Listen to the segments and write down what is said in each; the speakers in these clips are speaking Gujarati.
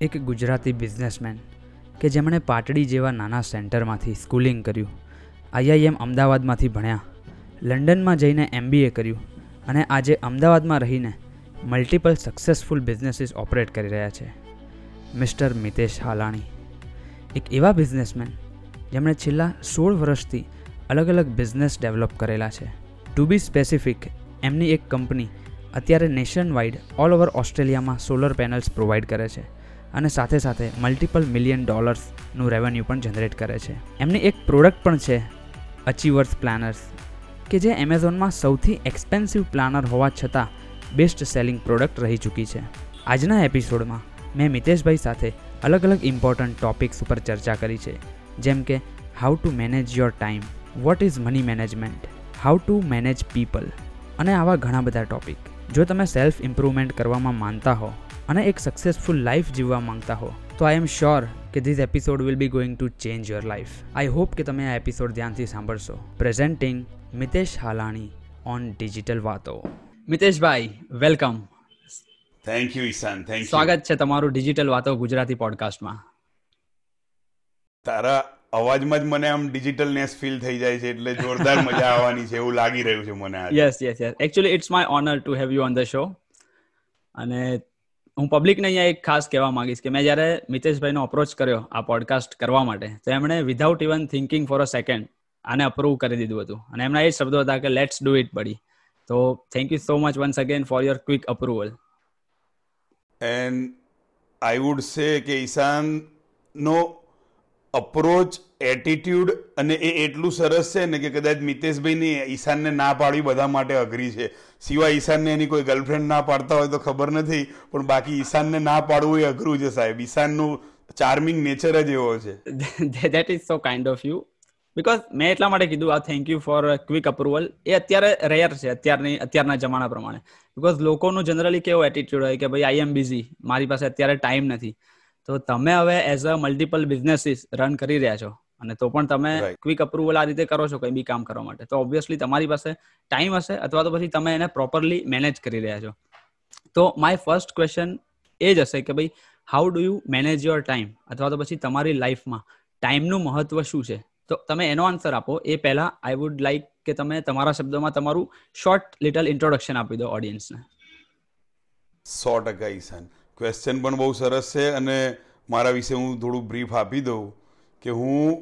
એક ગુજરાતી બિઝનેસમેન કે જેમણે પાટડી જેવા નાના સેન્ટરમાંથી સ્કૂલિંગ કર્યું, આઈઆઈએમ અમદાવાદમાંથી ભણ્યા, લંડનમાં જઈને એમબીએ કર્યું અને આજે અમદાવાદમાં રહીને મલ્ટિપલ સક્સેસફુલ બિઝનેસીસ ઓપરેટ કરી રહ્યા છે. મિસ્ટર મિતેશ હાલાણી, એક એવા બિઝનેસમેન જેમણે છેલ્લા સોળ વર્ષથી અલગ અલગ બિઝનેસ ડેવલપ કરેલા છે. ટુ બી સ્પેસિફિક એમની એક કંપની અત્યારે નેશન વાઇડ ઓલ ઓવર ઓસ્ટ્રેલિયામાં સોલર પેનલ્સ પ્રોવાઈડ કરે છે. અને સાથે સાથે મલ્ટિપલ મિલિયન ડોલર્સનું રેવન્યુ પણ જનરેટ કરે છે. એમની એક પ્રોડક્ટ પણ છે અચીવર્સ પ્લાનર્સ કે જે એમેઝોનમાં સૌથી એક્સપેન્સિવ પ્લાનર હોવા છતાં બેસ્ટ સેલિંગ પ્રોડક્ટ રહી ચૂકી છે. આજના એપિસોડમાં મેં મિતેશભાઈ સાથે અલગ અલગ ઇમ્પોર્ટન્ટ ટોપિક્સ ઉપર ચર્ચા કરી છે, જેમ કે how to manage your time what is money management how to manage people અને આવા ઘણા બધા ટોપિક જો તમે સેલ્ફ ઇમ્પ્રુવમેન્ટ કરવામાં માનતા હો અને એક સક્સેસફુલ લાઈફ જીવવા માંગતા હો. તો આઈ એમ શ્યોર કે this episode will be going to change your life I hope કે તમે આ એપિસોડ ધ્યાનથી સાંભળશો. Presenting Mitesh Halani on digital વાતો. મિતેશભાઈ welcome thank you Ishan thank સ્વાગત છે તમારું ડિજિટલ વાતો ગુજરાતી પોડકાસ્ટમાં તારા અવાજમાં જ મને આમ ડિજિટલનેસ ફીલ થઈ જાય છે એટલે જોરદાર મજા આવવાની છે એવું લાગી રહ્યું છે મને yes yes yes actually it's my honour to have you on the show અને હું પબ્લિકને અહીંયા એક ખાસ કહેવા માંગીશ કે મેં જ્યારે મિતેશભાઈનો અપ્રોચ કર્યો આ પોડકાસ્ટ કરવા માટે, તો એમણે without even thinking for a second આને અપ્રૂવ કરી દીધું હતું. અને એમના એ શબ્દો હતા કે લેટ્સ ડુ ઇટ બડી તો thank you so much once again for your quick approval and I would say કે ઈશાન નો અપ્રોચ એટીટ્યુડ અને એ એટલું સરસ છે ને કે કદાચ મિતેશભાઈની ઈશાનને ના પાડવી બધા માટે અઘરી છે. સિવાય ઈશાનને એની કોઈ ગર્લફ્રેન્ડ ના પાડતા હોય તો ખબર નથી, પણ બાકી ઈશાનને ના પાડવું એ અઘરું છે સાહેબ. ઈશાનનું ચાર્મિંગ નેચર જ એવો છે. That is so kind of you because મેં એટલા માટે કીધું, આ thank you for quick approval એ અત્યારે રેયર છે, અત્યારની, અત્યારના જમાના પ્રમાણે. બિકોઝ લોકોનું જનરલી કેવો એટીટ્યુડ હોય કે, ભાઈ આઈ એમ બિઝી મારી પાસે અત્યારે ટાઈમ નથી. તો તમે હવે as a multiple businesses run કરી રહ્યા છો અને તો પણ તમે ક્વિક અપ્રુવલ આ રીતે કરો છો કંઈ બી કામ કરવા માટે. તો ઓબ્વિયસલી તમારી પાસે ટાઈમ હશે અથવા તો પછી તમે એને પ્રોપરલી મેનેજ કરી રહ્યા છો. તો માય ફર્સ્ટ ક્વેશ્ચન એ જ હશે કે ભાઈ how do you manage your time અથવા તો પછી તમારી લાઈફમાં ટાઈમનું મહત્વ શું છે? તો તમે એનો આન્સર આપો. એ પહેલા આઈ વુડ લાઈક કે તમે તમારા શબ્દોમાં તમારું શોર્ટ લિટલ ઇન્ટ્રોડક્શન આપી દો ઓડિયન્સને સો ટકા ઈશાન. ક્વેશ્ચન પણ બહુ સરસ છે અને મારા વિશે હું થોડું બ્રીફ આપી દઉં કે હું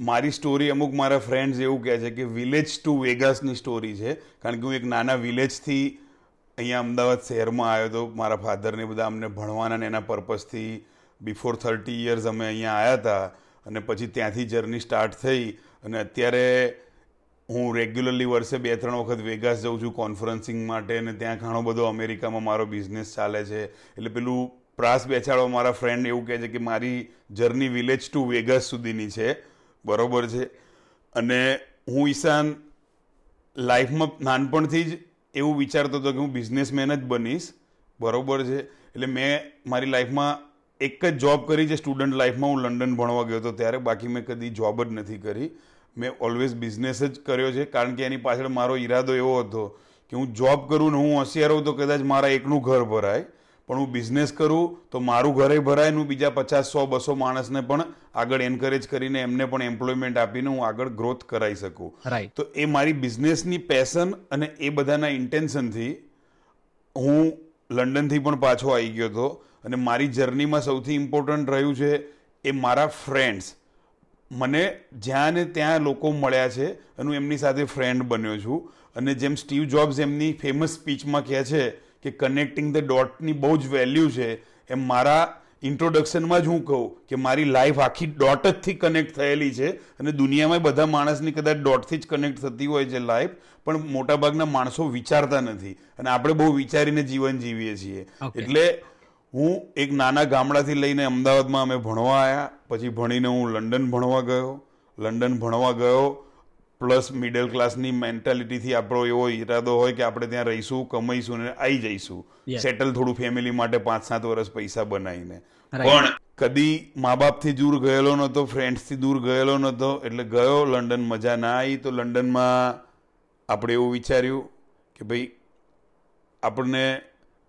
મારી સ્ટોરી અમુક મારા ફ્રેન્ડ્સ એવું કહે છે કે વિલેજ ટુ વેગાસની સ્ટોરી છે. કારણ કે હું એક નાના વિલેજથી અહીંયા અમદાવાદ શહેરમાં આવ્યો હતો મારા ફાધરને બધા અમને ભણવાના ને એના પર્પઝથી બિફોર થર્ટી યર્સ અમે અહીંયા આવ્યા હતા અને પછી ત્યાંથી જર્ની સ્ટાર્ટ થઈ અને અત્યારે હું રેગ્યુલરલી વર્ષે બે ત્રણ વખત વેગાસ જાઉં છું કોન્ફરન્સિંગ માટે અને ત્યાં ઘણો બધો અમેરિકામાં મારો બિઝનેસ ચાલે છે. એટલે પેલું પ્રાસ બેસાડવા મારા ફ્રેન્ડ એવું કહે છે કે મારી જર્ની વિલેજ ટુ વેગાસ સુધીની છે. બરોબર છે. અને હું ઈશાન લાઈફમાં નાનપણથી જ એવું વિચારતો હતો કે હું બિઝનેસમેન જ બનીશ. બરોબર છે. એટલે મેં મારી લાઈફમાં એક જ જોબ કરી છે સ્ટુડન્ટ લાઈફમાં હું લંડન ભણવા ગયો હતો. ત્યારે બાકી મેં કદી જોબ જ નથી કરી. મેં ઓલવેઝ બિઝનેસ જ કર્યો છે કારણ કે એની પાછળ મારો ઈરાદો એવો હતો કે હું જોબ કરું ને હું હોશિયાર હોઉં તો કદાચ મારા એકનું ઘર ભરાય. પણ હું બિઝનેસ કરું તો મારું ઘરે ભરાય હું બીજા પચાસ સો બસો માણસને પણ આગળ એન્કરેજ કરીને એમને પણ એમ્પ્લોયમેન્ટ આપીને હું આગળ ગ્રોથ કરાવી શકું. તો એ મારી બિઝનેસની પેશન અને એ બધાના ઇન્ટેન્શનથી હું લંડનથી પણ પાછો આવી ગયો હતો અને મારી જર્નીમાં સૌથી ઇમ્પોર્ટન્ટ રહ્યું છે એ મારા ફ્રેન્ડ્સ મને જ્યાં ને ત્યાં લોકો મળ્યા છે અને હું એમની સાથે ફ્રેન્ડ બન્યો છું. અને જેમ સ્ટીવ જોબ્સ એમની ફેમસ સ્પીચમાં કહે છે કે કનેક્ટિંગ ધ ડોટની બહુ જ વેલ્યુ છે એમ મારા ઇન્ટ્રોડક્શનમાં જ હું કહું કે મારી લાઈફ આખી ડોટ જથી કનેક્ટ થયેલી છે અને દુનિયામાં બધા માણસની કદાચ ડોટથી જ કનેક્ટ થતી હોય છે લાઈફ પણ મોટાભાગના માણસો વિચારતા નથી. અને આપણે બહુ વિચારીને જીવન જીવીએ છીએ. એટલે હું એક નાના ગામડાથી લઈને અમદાવાદમાં અમે ભણવા આવ્યા પછી ભણીને હું લંડન ભણવા ગયો. લંડન ભણવા ગયો પ્લસ મિડલ ક્લાસની મેન્ટાલિટીથી આપણો એવો ઈરાદો હોય કે આપણે ત્યાં રહીશું કમાઈશું ને આવી જઈશું. સેટલ થોડું ફેમિલી માટે પાંચ સાત વર્ષ પૈસા બનાવીને. પણ કદી મા બાપથી દૂર ગયેલો નહોતો ફ્રેન્ડ્સથી દૂર ગયેલો નહોતો એટલે ગયો લંડન મજા ના આવી. તો લંડનમાં આપણે એવું વિચાર્યું કે ભાઈ આપણને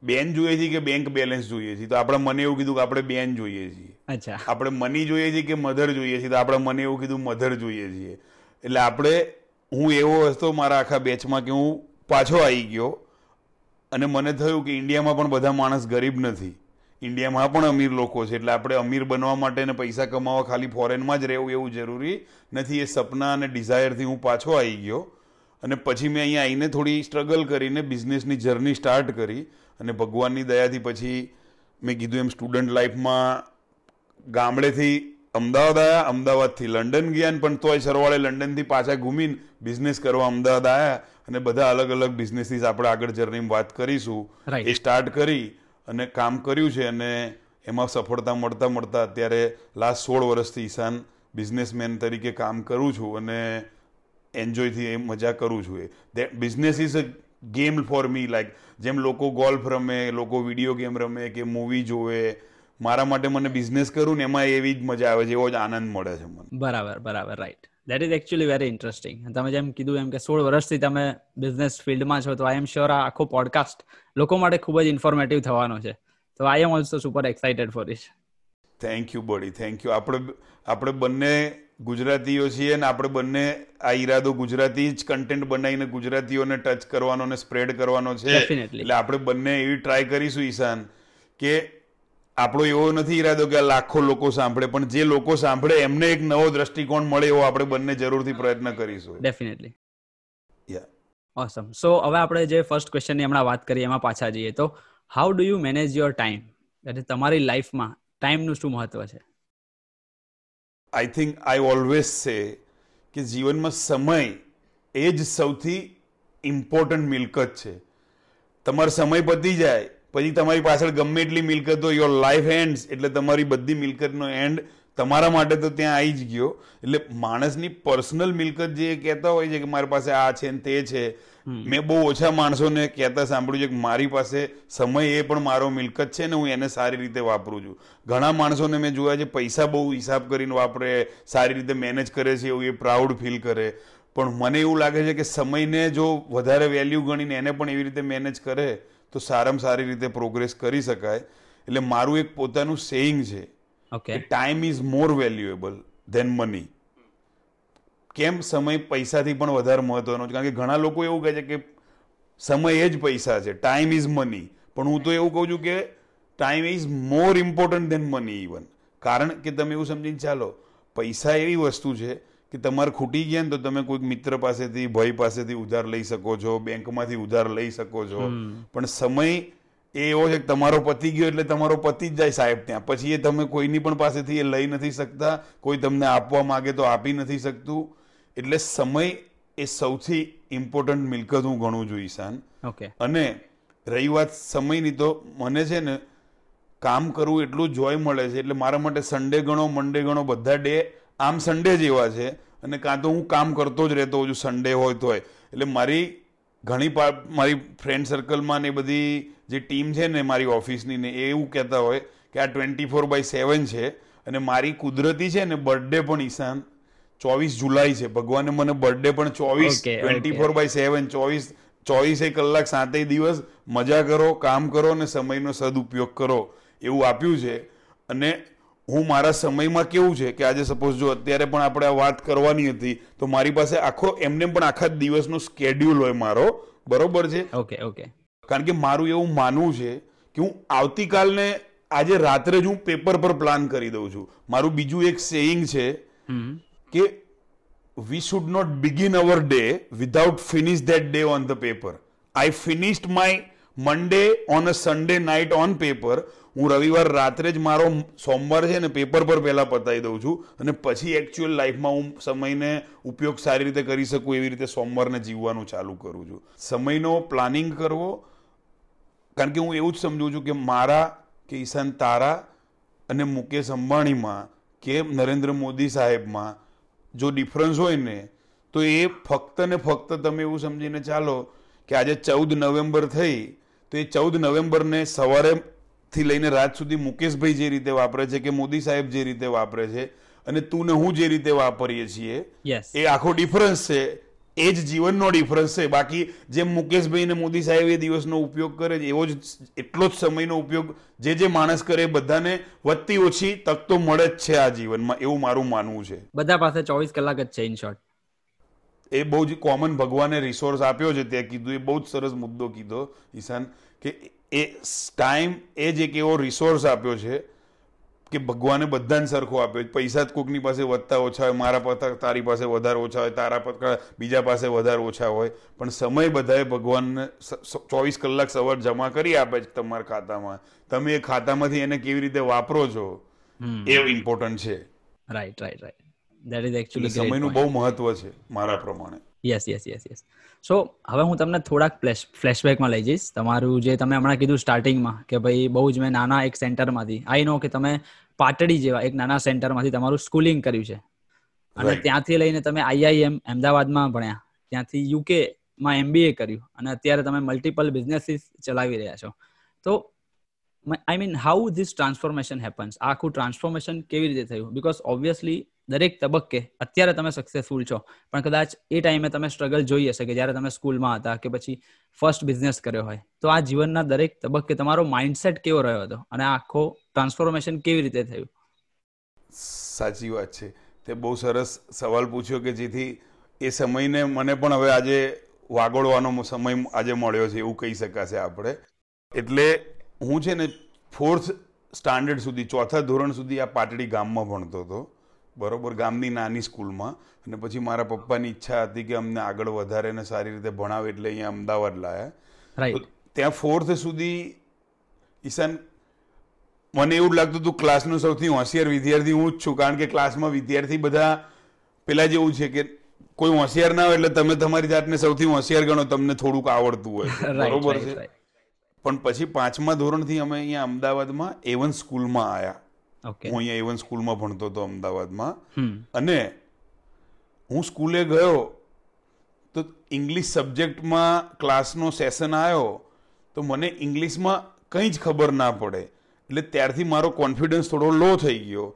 બેન જોઈએ છીએ કે બેંક બેલેન્સ જોઈએ છીએ તો આપણે મને એવું કીધું કે આપણે બેન જોઈએ છીએ. અચ્છા. આપણે મની જોઈએ છીએ કે મધર જોઈએ છીએ? તો આપણે મને એવું કીધું, મધર જોઈએ છીએ. એટલે આપણે, હું એવો હતો મારા આખા બેચમાં કે હું પાછો આવી ગયો અને મને થયું કે ઇન્ડિયામાં પણ બધા માણસ ગરીબ નથી. ઇન્ડિયામાં પણ અમીર લોકો છે. એટલે આપણે અમીર બનવા માટે ને પૈસા કમાવા ખાલી ફોરેનમાં જ રહેવું એવું જરૂરી નથી. એ સપના અને ડિઝાયરથી હું પાછો આવી ગયો અને પછી મેં અહીંયા આવીને થોડી સ્ટ્રગલ કરીને બિઝનેસની જર્ની સ્ટાર્ટ કરી અને ભગવાનની દયાથી પછી મેં કીધું એમ સ્ટુડન્ટ લાઈફમાં ગામડેથી અમદાવાદ આવ્યા અમદાવાદથી લંડન ગયા પણ તોય સરવાળે લંડનથી પાછા ઘૂમીને બિઝનેસ કરવા અમદાવાદ આવ્યા અને બધા અલગ અલગ બિઝનેસીસ આપણે આગળ જર્નીમાં વાત કરીશું. એ સ્ટાર્ટ કરી અને કામ કર્યું છે અને એમાં સફળતા મળતા મળતા અત્યારે લાસ્ટ સોળ વર્ષથી ઈશાન બિઝનેસમેન તરીકે કામ કરું છું અને એન્જોયથી એ મજા કરું છું એ. That business is a game for me like જેમ લોકો ગોલ્ફ રમે લોકો વીડિયો ગેમ રમે કે મૂવી જોવે મારા માટે મને બિઝનેસ કરું ને એમાં એવી જ મજા આવે છે એવો જ આનંદ મળે છે મને. બરાબર બરાબર right that is actually very interesting તમે જેમ કીધું એમ કે સોળ વર્ષથી તમે બિઝનેસ ફિલ્ડમાં છો તો આઈ એમ શ્યોર આ આખો પોડકાસ્ટ લોકો માટે ખૂબ જ ઇન્ફોર્મેટિવ થવાનો છે. તો I am also super excited for it thank you buddy thank you આપણે આપણે બંને ગુજરાતીઓ છીએ ને આપણે બંને આ ઈરાદો ગુજરાતી જ કન્ટેન્ટ બનાવીને ગુજરાતીઓને ટચ કરવાનો અને સ્પ્રેડ કરવાનો છે. એટલે આપણે બંને એવી ટ્રાય કરીશું ઈશાન કે આપણો એવો નથી ઈરાદો કે લાખો લોકો સાંભળે પણ જે લોકો સાંભળે એમને એક નવો દ્રષ્ટિકોણ મળે એવો આપણે બંને જરૂરથી પ્રયત્ન કરીશું. ડેફિનેટલી યા ઓસમ સો હવે આપણે જે ફર્સ્ટ ક્વેશ્ચનની હમણાં વાત કરી એમાં પાછા જઈએ તો how do you manage your time એટલે તમારી લાઈફમાં ટાઈમનું શું મહત્વ છે? I think I always say કે જીવનમાં સમય એ જ સૌથી ઇમ્પોર્ટન્ટ મિલકત છે. તમારો સમય પતી જાય પછી તમારી પાછળ ગમે એટલી મિલકત હોય યોર લાઈફ એન્ડ્સ એટલે તમારી બધી મિલકતનો એન્ડ તમારા માટે તો ત્યાં આવી જ ગયો. એટલે માણસની પર્સનલ મિલકત જે કહેતા હોય છે કે મારી પાસે આ છે ને તે છે મેં બહુ ઓછા માણસોને કહેતા સાંભળ્યું છે કે મારી પાસે સમય એ પણ મારો મિલકત છે ને હું એને સારી રીતે વાપરું છું. ઘણા માણસોને મેં જોયા છે પૈસા બહુ હિસાબ કરીને વાપરે સારી રીતે મેનેજ કરે છે એવું એ પ્રાઉડ ફીલ કરે. પણ મને એવું લાગે છે કે સમયને જો વધારે વેલ્યુ ગણીને એને પણ એવી રીતે મેનેજ કરે તો સારામાં સારી રીતે પ્રોગ્રેસ કરી શકાય. એટલે મારું એક પોતાનું સેઇંગ છે કે time is more valuable than money કેમ સમય પૈસાથી પણ વધારે મહત્વનો છે? કારણ કે ઘણા લોકો એવું કહે છે કે સમય એ જ પૈસા છે. ટાઈમ ઇઝ મની પણ હું તો એવું કહું છું કે time is more important than money even કારણ કે તમે એવું સમજીને ચાલો પૈસા એવી વસ્તુ છે કે તમારે ખૂટી ગયા ને તો તમે કોઈક મિત્ર પાસેથી ભાઈ પાસેથી ઉધાર લઈ શકો છો બેંકમાંથી ઉધાર લઈ શકો છો. પણ સમય એ એવો છે કે તમારો પતી ગયો એટલે તમારો પતી જ જાય સાહેબ ત્યાં. પછી એ તમે કોઈની પણ પાસેથી એ લઈ નથી શકતા કોઈ તમને આપવા માંગે તો આપી નથી શકતું. એટલે સમય એ સૌથી ઇમ્પોર્ટન્ટ મિલકત હું ગણું છું ઈશાન. ઓકે અને રહી વાત સમયની તો મને છે ને કામ કરવું એટલું જોય મળે છે. એટલે મારા માટે સન્ડે ગણો મંડે ગણો બધા ડે આમ સન્ડે જેવા છે અને કાં તો હું કામ કરતો જ રહેતો હોઉં છું સન્ડે હોય તોય. એટલે મારી ઘણી મારી ફ્રેન્ડ સર્કલમાં ને એ બધી જે ટીમ છે ને મારી ઓફિસની ને એ એવું કહેતા હોય કે આ ટ્વેન્ટી ફોર બાય સેવન છે અને મારી કુદરતી છે ને બર્થડે પણ ઈશાન ચોવીસ જુલાઈ છે. ભગવાને મને બર્થડે પણ ચોવીસ ટ્વેન્ટી ફોર બાય સેવન ચોવીસ ચોવીસે કલાક સાતેય દિવસ મજા કરો કામ કરો અને સમયનો સદુપયોગ કરો એવું આપ્યું છે. અને હું મારા સમયમાં કેવું છે કે આજે સપોઝ જો અત્યારે પણ આપણે આ વાત કરવાની હતી તો મારી પાસે આખો એમને પણ આખા દિવસનો સ્કેડ્યુલ હોય મારો. બરોબર છે? Okay okay. કારણ કે મારું એવું માનવું છે કે હું આવતીકાલને આજે રાત્રે જ હું પેપર પર પ્લાન કરી દઉં છું. મારું બીજું એક સેઇંગ છે કે we should not begin our day without finish that day on the paper I finished my monday on a Sunday night on paper હું રવિવાર રાત્રે જ મારો સોમવાર છે ને પેપર પર પહેલાં પતાવી દઉં છું અને પછી એકચ્યુઅલ લાઈફમાં હું સમયને ઉપયોગ સારી રીતે કરી શકું એવી રીતે સોમવારને જીવવાનું ચાલુ કરું છું. સમયનો પ્લાનિંગ કરવો, કારણ કે હું એવું જ સમજું છું કે મારા, કે ઈશાન તારા અને મુકેશ અંબાણીમાં કે નરેન્દ્ર મોદી સાહેબમાં જો ડિફરન્સ હોય ને, તો એ ફક્ત ને ફક્ત તમે એવું સમજીને ચાલો કે આજે ચૌદ નવેમ્બર થઈ તો એ ચૌદ નવેમ્બરને સવારેથી લઈને રાત સુધી મુકેશભાઈ જે રીતે વાપરે છે કે મોદી સાહેબ જે રીતે વાપરે છે અને તું ને હું જે રીતે વાપરીએ છીએ એ આખો ડિફરન્સ છે. એ જ જીવનનો ડિફરન્સ છે. બાકી જેમ મુકેશભાઈ ને મોદી સાહેબ એ દિવસનો ઉપયોગ કરે છે એવો જ એટલો જ સમયનો ઉપયોગ જે જે માણસ કરે બધાને વધતી ઓછી તક તો મળે જ છે આ જીવનમાં એવું મારું માનવું છે. બધા પાસે ચોવીસ કલાક જ છે ઇન શોર્ટ એ બહુ જ કોમન ભગવાને રિસોર્સ આપ્યો છે તે કીધું એ બહુ જ સરસ મુદ્દો કીધો ઈશાન. કે એ ટાઈમ એ જ એક એવો રિસોર્સ આપ્યો છે કે ભગવાને બધાને સરખો આપ્યો પૈસા જ કોકની પાસે વધતા ઓછા હોય મારા પાસે તારી પાસે વધારે ઓછા હોય તારા પાસે બીજા પાસે વધારે ઓછા હોય. પણ સમય બધાએ ભગવાનને ચોવીસ કલાક સવાર જમા કરી આપે છે તમારા ખાતામાં. તમે એ ખાતામાંથી એને કેવી રીતે વાપરો છો એ ઇમ્પોર્ટન્ટ છે. Right right right that is actually સમયનું બહુ મહત્વ છે મારા પ્રમાણે. Yes yes yes yes so હવે હું તમને થોડાક ફ્લેશબેકમાં લઈ જઈશ. તમારું જે તમે હમણાં કીધું સ્ટાર્ટિંગમાં કે ભાઈ બહુ જ મેં નાના એક સેન્ટરમાંથી આઈ નો કે તમે પાટડી જેવા એક નાના સેન્ટરમાંથી તમારું સ્કૂલિંગ કર્યું છે. અને ત્યાંથી લઈને તમે આઈઆઈએમ અમદાવાદમાં ભણ્યા. ત્યાંથી યુકે માં એમબીએ કર્યું. અને અત્યારે તમે મલ્ટિપલ બિઝનેસીસ ચલાવી રહ્યા છો. તો I mean how this transformation happens આખું ટ્રાન્સફોર્મેશન કેવી રીતે થયું? બીકોઝ ઓબ્વિયસલી દરેક તબક્કે અત્યારે તમે સક્સેસફુલ છો. પણ કદાચ એ ટાઈમે તમે સ્ટ્રગલ જોઈ હશે કે જ્યારે તમે સ્કૂલમાં હતા કે પછી ફર્સ્ટ બિઝનેસ કર્યો હોય. તો આ જીવનના દરેક તબક્કે તમારો માઇન્ડસેટ કેવો રહ્યો હતો? અને આખો ટ્રાન્સફોર્મેશન કેવી રીતે થયું? સાચી વાત છે. તે બહુ સરસ સવાલ પૂછ્યો કે જેથી એ સમયને મને પણ હવે આજે વાગોળવાનો સમય આજે મળ્યો છે, એવું કહી શકાશે આપણે. એટલે હું છે ને ફોર્થ સ્ટાન્ડર્ડ સુધી, ચોથા ધોરણ સુધી આ પાટડી ગામમાં ભણતો હતો. બરોબર ગામની નાની સ્કૂલમાં. અને પછી મારા પપ્પાની ઈચ્છા હતી કે અમને આગળ વધારે ને સારી રીતે ભણાવે એટલે અહીંયા અમદાવાદ લાયા. ત્યાં ફોર્થ સુધી ઈશાન મને એવું લાગતું હતું ક્લાસનો સૌથી હોશિયાર વિદ્યાર્થી હું જ છું. કારણ કે ક્લાસમાં વિદ્યાર્થી બધા પેલા જેવું છે કે કોઈ હોશિયાર ના હોય એટલે તમે તમારી જાતને સૌથી હોશિયાર ગણો તમને થોડુંક આવડતું હોય. બરોબર છે? પણ પછી પાંચમા ધોરણથી અમે અહીંયા અમદાવાદમાં એવન સ્કૂલમાં આવ્યા હું અહીંયા એવન સ્કૂલમાં ભણતો હતો અમદાવાદમાં. અને હું સ્કૂલે ગયો તો ઇંગ્લિશ સબ્જેક્ટમાં ક્લાસનો સેશન આવ્યો તો મને ઇંગ્લિશમાં કંઈ જ ખબર ના પડે. એટલે ત્યારથી મારો કોન્ફિડન્સ થોડો લો થઈ ગયો.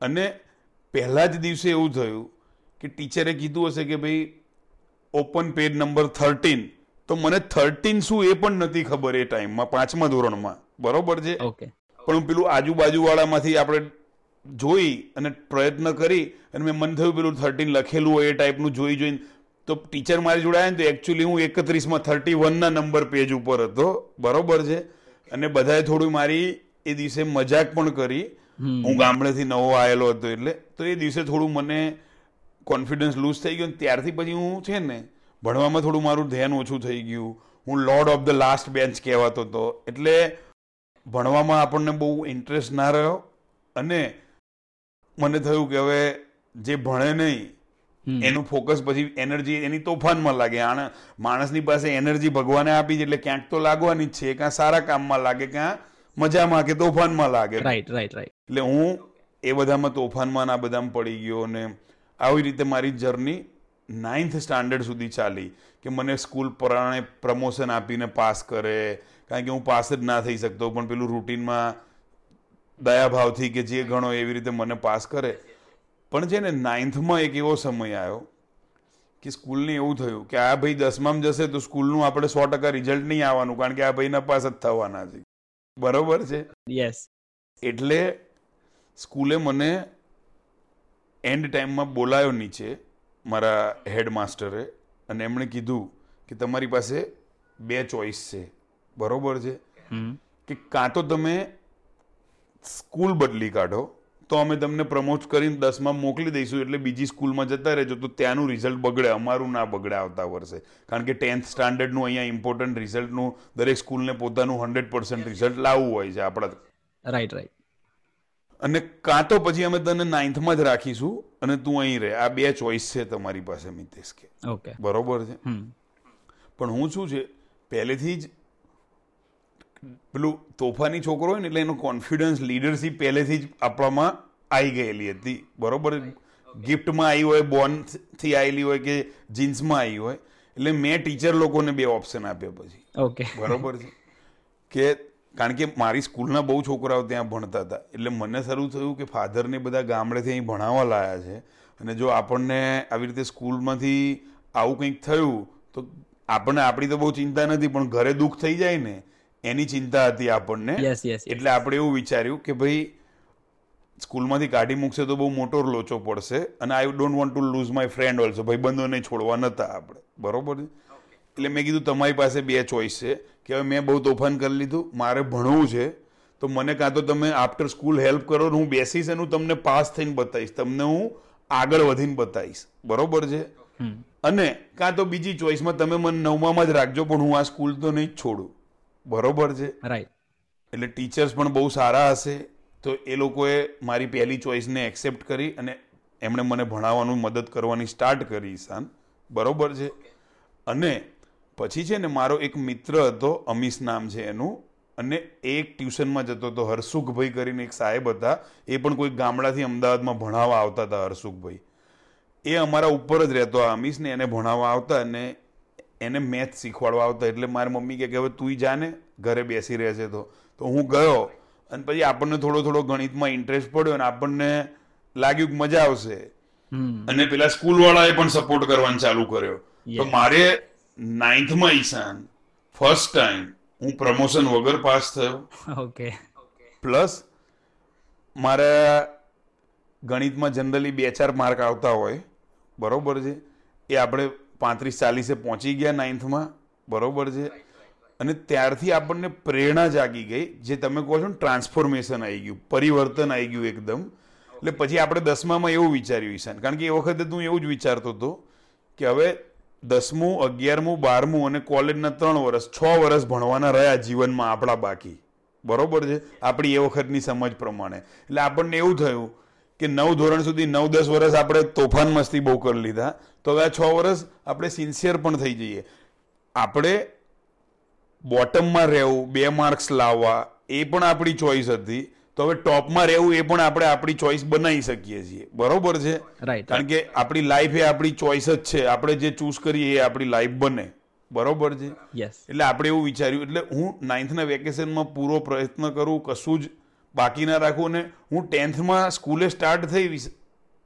અને પહેલા જ દિવસે એવું થયું કે ટીચરે કીધું હશે કે ભાઈ ઓપન પેજ નંબર થર્ટીન તો મને થર્ટીન શું એ પણ નથી ખબર એ ટાઈમમાં પાંચમા ધોરણમાં. બરોબર છે? ઓકે પણ પેલું આજુબાજુવાળામાંથી આપણે જોઈ અને પ્રયત્ન કરી અને મેં મન થયું પેલું થર્ટીન લખેલું હોય એ ટાઈપનું જોઈ જોઈને તો ટીચર મારી જોડે આવ્યા ને તો એકચ્યુઅલી હું એકત્રીસમાં થર્ટી વનના નંબર પેજ ઉપર હતો. બરોબર છે? અને બધાએ થોડું મારી એ દિવસે મજાક પણ કરી. હું ગામડેથી નવો આવેલો હતો એટલે. તો એ દિવસે થોડું મને કોન્ફિડન્સ લૂઝ થઈ ગયો ત્યારથી પછી હું છે ને ભણવામાં થોડું મારું ધ્યાન ઓછું થઈ ગયું. હું lord of the last bench કહેવાતો હતો. એટલે ભણવામાં આપણને બહુ ઇન્ટરેસ્ટ ના રહ્યો અને મને થયું કે હવે જે ભણે નહીં એનું ફોકસ પછી એનર્જી એની તોફાનમાં લાગે. આને માણસની પાસે એનર્જી ભગવાને આપી છે એટલે ક્યાંક તો લાગવાની જ છે. કાં સારા કામમાં લાગે કાં મજામાં કે તોફાનમાં લાગે. રાઈટ રાઈટ રાઈટ એટલે હું એ બધામાં તોફાનમાં ને આ બધામાં પડી ગયો અને આવી રીતે મારી જર્ની નાઇન્થ સ્ટાન્ડર્ડ સુધી ચાલી કે મને સ્કૂલ પ્રમાણે પ્રમોશન આપીને પાસ કરે કારણ કે હું પાસ જ ના થઈ શકતો પણ પેલું રૂટીનમાં દયાભાવથી કે જે ગણો એવી રીતે મને પાસ કરે. પણ છે ને નાઇન્થમાં એક એવો સમય આવ્યો કે સ્કૂલને એવું થયું કે આ ભાઈ દસમામાં જશે તો સ્કૂલનું આપણે સો ટકા રિઝલ્ટ નહીં આવવાનું કારણ કે આ ભાઈના પાસ જ થવાના છે. બરોબર છે? યસ એટલે સ્કૂલે મને એન્ડ ટાઈમમાં બોલાયો નીચે મારા હેડમાસ્ટરે અને એમણે કીધું કે તમારી પાસે બે ચોઈસ છે. બરોબર છે? કે કાં તો તમે સ્કૂલ બદલી કાઢો તો અમે તમને પ્રમોટ કરીને દસમાં મોકલી દઈશું એટલે બીજી સ્કૂલમાં જતા રહેજો તો ત્યાંનું રિઝલ્ટ બગડે અમારું ના બગડે આવતા વર્ષે. કારણ કે ટેન્થ સ્ટાન્ડર્ડનું અહીંયા ઇમ્પોર્ટન્ટ રિઝલ્ટનું દરેક સ્કૂલને પોતાનું હંડ્રેડ પર્સન્ટ રિઝલ્ટ લાવવું હોય છે આપણા. રાઈટ રાઈટ અને કાં તો પછી અમે તને નાઇન્થમાં જ રાખીશું અને તું અહીં રહે. આ બે ચોઈસ છે તમારી પાસે મિતેશ કે ઓકે બરોબર છે? પણ હું શું છે પહેલેથી જ પેલું તોફાની છોકરો હોય ને એટલે એનો કોન્ફિડન્સ લીડરશીપ પહેલેથી જ આપણામાં આવી ગયેલી હતી. બરોબર? ગિફ્ટમાં આવી હોય બોર્નથી આવેલી હોય કે જીન્સમાં આવી હોય. એટલે મેં ટીચર લોકોને બે ઓપ્શન આપ્યા પછી. ઓકે બરોબર છે? કે કારણ કે મારી સ્કૂલના બહુ છોકરાઓ ત્યાં ભણતા હતા. એટલે મને શરૂ થયું કે ફાધરને બધા ગામડેથી અહીં ભણાવવા લાયા છે. અને જો આપણને આવી રીતે સ્કૂલમાંથી આવું કંઈક થયું તો આપણને આપણી તો બહુ ચિંતા નથી પણ ઘરે દુઃખ થઈ જાય ને એની ચિંતા હતી આપણને. એટલે આપણે એવું વિચાર્યું કે ભાઈ સ્કૂલમાંથી કાઢી મૂકશે તો બહુ મોટો લોચો પડશે અને I don't want to lose my friend also ભાઈ બંધોને છોડવા નતા આપણે. બરોબર છે? એટલે મેં કીધું તમારી પાસે બે ચોઈસ છે કે હવે મેં બહુ તોફાન કરી લીધું મારે ભણવું છે તો મને કાં તો તમે આફ્ટર સ્કૂલ હેલ્પ કરો હું બેસીશ અને હું તમને પાસ થઈને બતાવીશ. તમને હું આગળ વધીને બતાવીશ. બરોબર છે? અને કાં તો બીજી ચોઈસમાં તમે મને નવમામાં જ રાખજો પણ હું આ સ્કૂલ તો નહીં જ છોડું. બરોબર છે. રાઈટ એટલે ટીચર્સ પણ બહુ સારા હશે તો એ લોકોએ મારી પહેલી ચોઈસને એક્સેપ્ટ કરી અને એમણે મને ભણાવવાનું મદદ કરવાની સ્ટાર્ટ કરી ઈશાન બરોબર છે. અને પછી છે ને મારો એક મિત્ર હતો અમીશ નામ છે એનું અને એ એક ટ્યુશનમાં જતો હતો હર્ષુખભાઈ કરીને એક સાહેબ હતા. એ પણ કોઈ ગામડાથી અમદાવાદમાં ભણાવવા આવતા હતા હર્ષુખભાઈ એ અમારા ઉપર જ રહેતો આ અમીશને એને ભણાવવા આવતા અને એને મેથ શીખવાડવા આવતા એટલે મારી મમ્મી કહે કે હવે તું જાને ઘરે બેસી રહે છે તો. તો હું ગયો અને પછી આપણને થોડો થોડો ગણિતમાં ઇન્ટરેસ્ટ પડ્યો અને આપણને લાગ્યું કે મજા આવશે. અને પેલા સ્કૂલ વાળાએ પણ સપોર્ટ કરવાનું ચાલુ કર્યો. તો મારે નાઇન્થમાં ઈશાન ફર્સ્ટ ટાઈમ હું પ્રમોશન વગર પાસ થયો. ઓકે પ્લસ મારા ગણિતમાં જનરલી બે ચાર માર્ક આવતા હોય. બરોબર છે? એ આપણે પાંત્રીસ ચાલીસે પહોંચી ગયા નાઇન્થમાં બરોબર છે? અને ત્યારથી આપણને પ્રેરણા જાગી ગઈ, જે તમે કહો છો ને ટ્રાન્સફોર્મેશન આવી ગયું, પરિવર્તન આવી ગયું એકદમ. એટલે પછી આપણે દસમામાં એવું વિચાર્યું ઈશાન, કારણ કે એ વખતે તું એવું જ વિચારતો હતો કે હવે દસમું, અગિયારમું, બારમું અને કોલેજના ત્રણ વર્ષ છ વર્ષ ભણવાના રહ્યા જીવનમાં આપણા બાકી. બરોબર છે? આપણી એ વખતની સમજ પ્રમાણે. એટલે આપણને એવું થયું કે નવ ધોરણ સુધી નવ દસ વર્ષ આપણે તોફાન મસ્તી બહુ કરી લીધા. તો હવે આ છ વર્ષ આપણે સિન્સિયર પણ થઈ જઈએ. આપણે બોટમમાં રહેવું બે માર્ક્સ લાવવા એ પણ આપણી ચોઈસ હતી. તો હવે ટોપમાં રહેવું એ પણ આપણે આપણી ચોઈસ બનાવી શકીએ છીએ. બરોબર છે? કારણ કે આપણી લાઈફ એ આપણી ચોઈસ જ છે. આપણે જે ચૂઝ કરીએ એ આપણી લાઈફ બને. બરોબર છે? એટલે આપણે એવું વિચાર્યું. એટલે હું નાઇન્થના વેકેશનમાં પૂરો પ્રયત્ન કરું કશું જ બાકી ના રાખું અને હું ટેન્થમાં સ્કૂલે સ્ટાર્ટ થઈ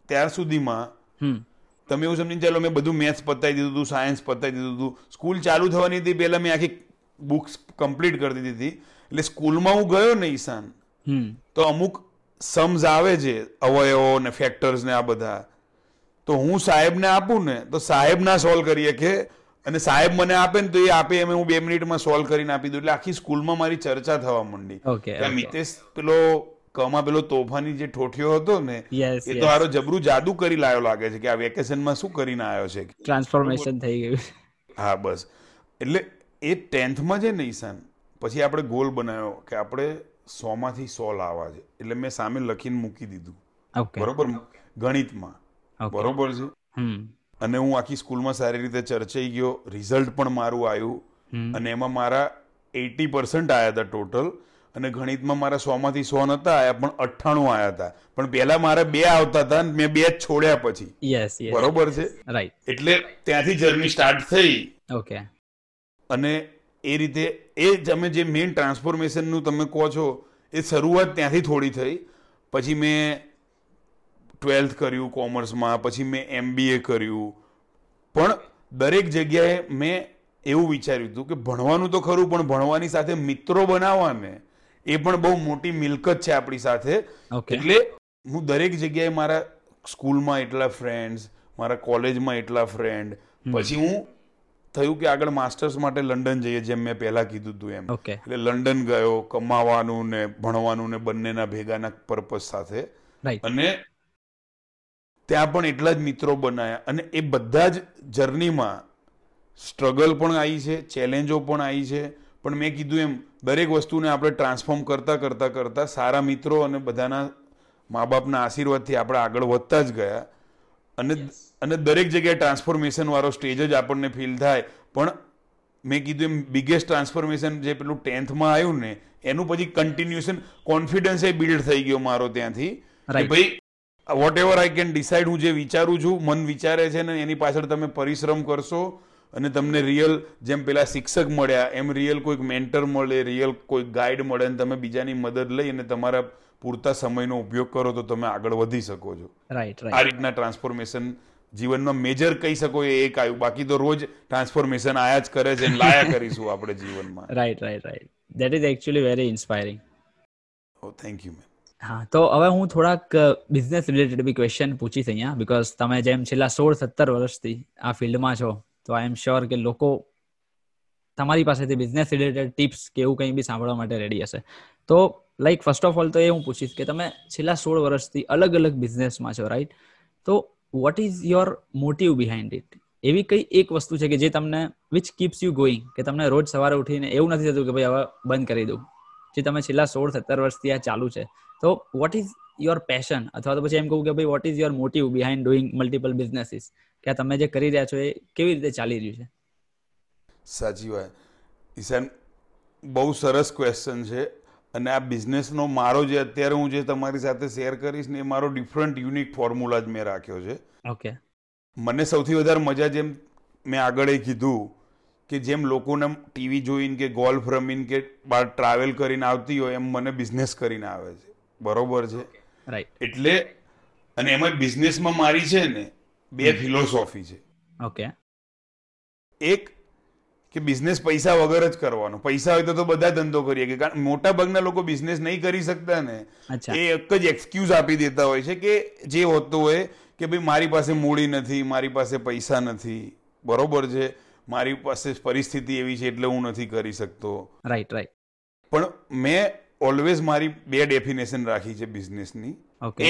ત્યાર સુધીમાં તમે એવું સમજીને ચાલો મેં બધું મેથ્સ પતાવી દીધું હતું સાયન્સ પતાવી દીધું હતું. સ્કૂલ ચાલુ થવાની હતી પહેલાં મેં આખી બુક્સ કમ્પ્લીટ કરી દીધી હતી. એટલે સ્કૂલમાં હું ગયો ને ઈશાન હમ. તો અમુક સમ્સ આવે છે અવયવો ને ફેક્ટર્સ ને આ બધા. તો હું સાહેબને આપું ને તો સાહેબ ના સોલ્વ કરીએ કે અને સાહેબ મને આપે ને તો એ આપે એમ હું બે મિનિટમાં સોલ્વ કરીને આપી દઉં. એટલે આખી સ્કૂલમાં મારી ચર્ચા થવા માંડી. મિતેશ પેલો કમાં પેલો તોફાની જે ઠોઠિયો હતો ને એ તો હારો જબરું જાદુ કરી લાયો લાગે છે કે આ વેકેશનમાં શું કરીને આવ્યો છે ટ્રાન્સફોર્મેશન થઈ ગયું. હા બસ. એટલે એ ટેન્થમાં છે ને ઈશાન પછી આપણે ગોલ બનાવ્યો કે આપણે સોમાંથી સો લાવવા છે. એટલે મેં સામે લખીને મૂકી દીધું. બરોબર? ગણિતમાં. બરોબર છે? અને હું આખી સ્કૂલમાં સારી રીતે ચર્ચાઈ ગયો રિઝલ્ટ પણ મારું આવ્યું. અને એમાં મારા એટી પર્સન્ટ આવ્યા હતા ટોટલ અને ગણિતમાં મારા સોમાંથી સો નતા આવ્યા પણ અઠ્ઠાણું આવ્યા હતા. પણ પહેલા મારા બે આવતા હતા મેં બે જ છોડ્યા પછી. બરોબર છે? રાઈટ એટલે ત્યાંથી જર્ની સ્ટાર્ટ થઈ. ઓકે અને એ રીતે એ તમે જે મેઇન ટ્રાન્સફોર્મેશનનું તમે કહો છો એ શરૂઆત ત્યાંથી થોડી થઈ. પછી મેં ટ્વેલ્થ કર્યું કોમર્સમાં પછી મેં એમબીએ કર્યું. પણ દરેક જગ્યાએ મેં એવું વિચાર્યું હતું કે ભણવાનું તો ખરું પણ ભણવાની સાથે મિત્રો બનાવવાને એ પણ બહુ મોટી મિલકત છે આપણી સાથે. એટલે હું દરેક જગ્યાએ મારા સ્કૂલમાં એટલા ફ્રેન્ડ્સ મારા કોલેજમાં એટલા ફ્રેન્ડ પછી હું થયું કે આગળ માસ્ટર્સ માટે લંડન જઈએ જેમ મેં પહેલા કીધું હતું એમ. એટલે લંડન ગયો કમાવાનું ને ભણવાનું ને બંનેના ભેગાના પર્પઝ સાથે. અને ત્યાં પણ એટલા જ મિત્રો બનાવ્યા અને એ બધા જ જર્નીમાં સ્ટ્રગલ પણ આવી છે ચેલેન્જો પણ આવી છે. પણ મેં કીધું એમ દરેક વસ્તુને આપણે ટ્રાન્સફોર્મ કરતા કરતા કરતા સારા મિત્રો અને બધાના મા બાપના આશીર્વાદથી આપણે આગળ વધતા જ ગયા. અને અને દરેક જગ્યાએ ટ્રાન્સફોર્મેશન વાળો સ્ટેજ જ આપણને ફીલ થાય. પણ મેં કીધું એમ બિગેસ્ટ ટ્રાન્સફોર્મેશન જે પેલું ટેન્થમાં આવ્યું ને એનું પછી કન્ટિન્યુએશન કોન્ફિડન્સ એ બિલ્ડ થઈ ગયો મારો ત્યાંથી. ભાઈ whatever I can decide હું જે વિચારું છું મન વિચારે છે ને એની પાછળ તમે પરિશ્રમ કરશો અને તમને રિયલ જેમ પેલા શિક્ષક મળ્યા એમ રિયલ કોઈક મેન્ટર મળે રિયલ કોઈક ગાઈડ મળે અને તમે બીજાની મદદ લઈ અને તમારા પૂરતા સમયનો ઉપયોગ કરો તો તમે આગળ વધી શકો છો. રાઈટ આ રીતના ટ્રાન્સફોર્મેશન જીવનમાં મેજર કહી શકો એ એક આવ્યું. બાકી તો રોજ ટ્રાન્સફોર્મેશન આયા જ કરે છે લાયા કરીશું આપણે જીવનમાં. Right right right that is actually very inspiring oh thank you ma'am હા, તો હવે હું થોડાક બિઝનેસ રિલેટેડ બી ક્વેશ્ચન પૂછીશ અહીંયા બીકોઝ તમે જેમ છેલ્લા સોળ સત્તર વર્ષથી આ ફિલ્ડમાં છો, તો આઈ એમ શ્યોર કે લોકો તમારી પાસેથી બિઝનેસ રિલેટેડ ટિપ્સ કે એવું કંઈ બી સાંભળવા માટે રેડી હશે. તો લાઈક ફર્સ્ટ ઓફ ઓલ તો એ હું પૂછીશ કે તમે છેલ્લા સોળ વર્ષથી અલગ અલગ બિઝનેસમાં છો રાઈટ તો what is your motive behind it એવી કઈ એક વસ્તુ છે કે જે તમને વિચ કીપ્સ યુ ગોઈંગ કે તમને રોજ સવારે ઉઠીને એવું નથી થતું કે ભાઈ હવે બંધ કરી દઉં. જે તમે છેલ્લા સોળ સત્તર વર્ષથી આ ચાલુ છે. તો વોટ ઇઝ યોર પેશન અથવા તો પછી એમ કહું કે ભાઈ what is your motive behind doing multiple businesses કે આ તમે જે કરી રહ્યા છો એ કેવી રીતે ચાલી રહ્યું છે? સાચી વાત. ઈશાન બહુ સરસ ક્વેશ્ચન છે. અને આ બિઝનેસનો મારો જે અત્યારે હું જે તમારી સાથે શેર કરીશ ને એ મારો ડિફરન્ટ યુનિક ફોર્મ્યુલા જ મેં રાખ્યો છે. ઓકે મને સૌથી વધારે મજા જેમ મેં આગળ એ કીધું કે જેમ લોકોને ટીવી જોઈને કે ગોલ્ફ રમીને કે બહાર ટ્રાવેલ કરીને આવતી હોય એમ મને બિઝનેસ કરીને આવે છે. બરોબર છે. રાઈટ એટલે અને એમાં બિઝનેસમાં મારી છે ને બે ફિલોસોફી છે. ઓકે એક કે બિઝનેસ પૈસા વગર જ કરવાનો. પૈસા હોય તો બધા ધંધો કરીએ કે કારણ મોટા ભાગના લોકો બિઝનેસ નહીં કરી શકતા ને એ એક જ એક્સક્યુઝ આપી દેતા હોય છે કે જે હોતું હોય કે ભાઈ મારી પાસે મૂડી નથી મારી પાસે પૈસા નથી. બરોબર છે? મારી પાસે પરિસ્થિતિ એવી છે એટલે હું નથી કરી શકતો. રાઈટ રાઈટ પણ મેં ઓલવેઝ મારી બે ડેફિનેશન રાખી છે બિઝનેસની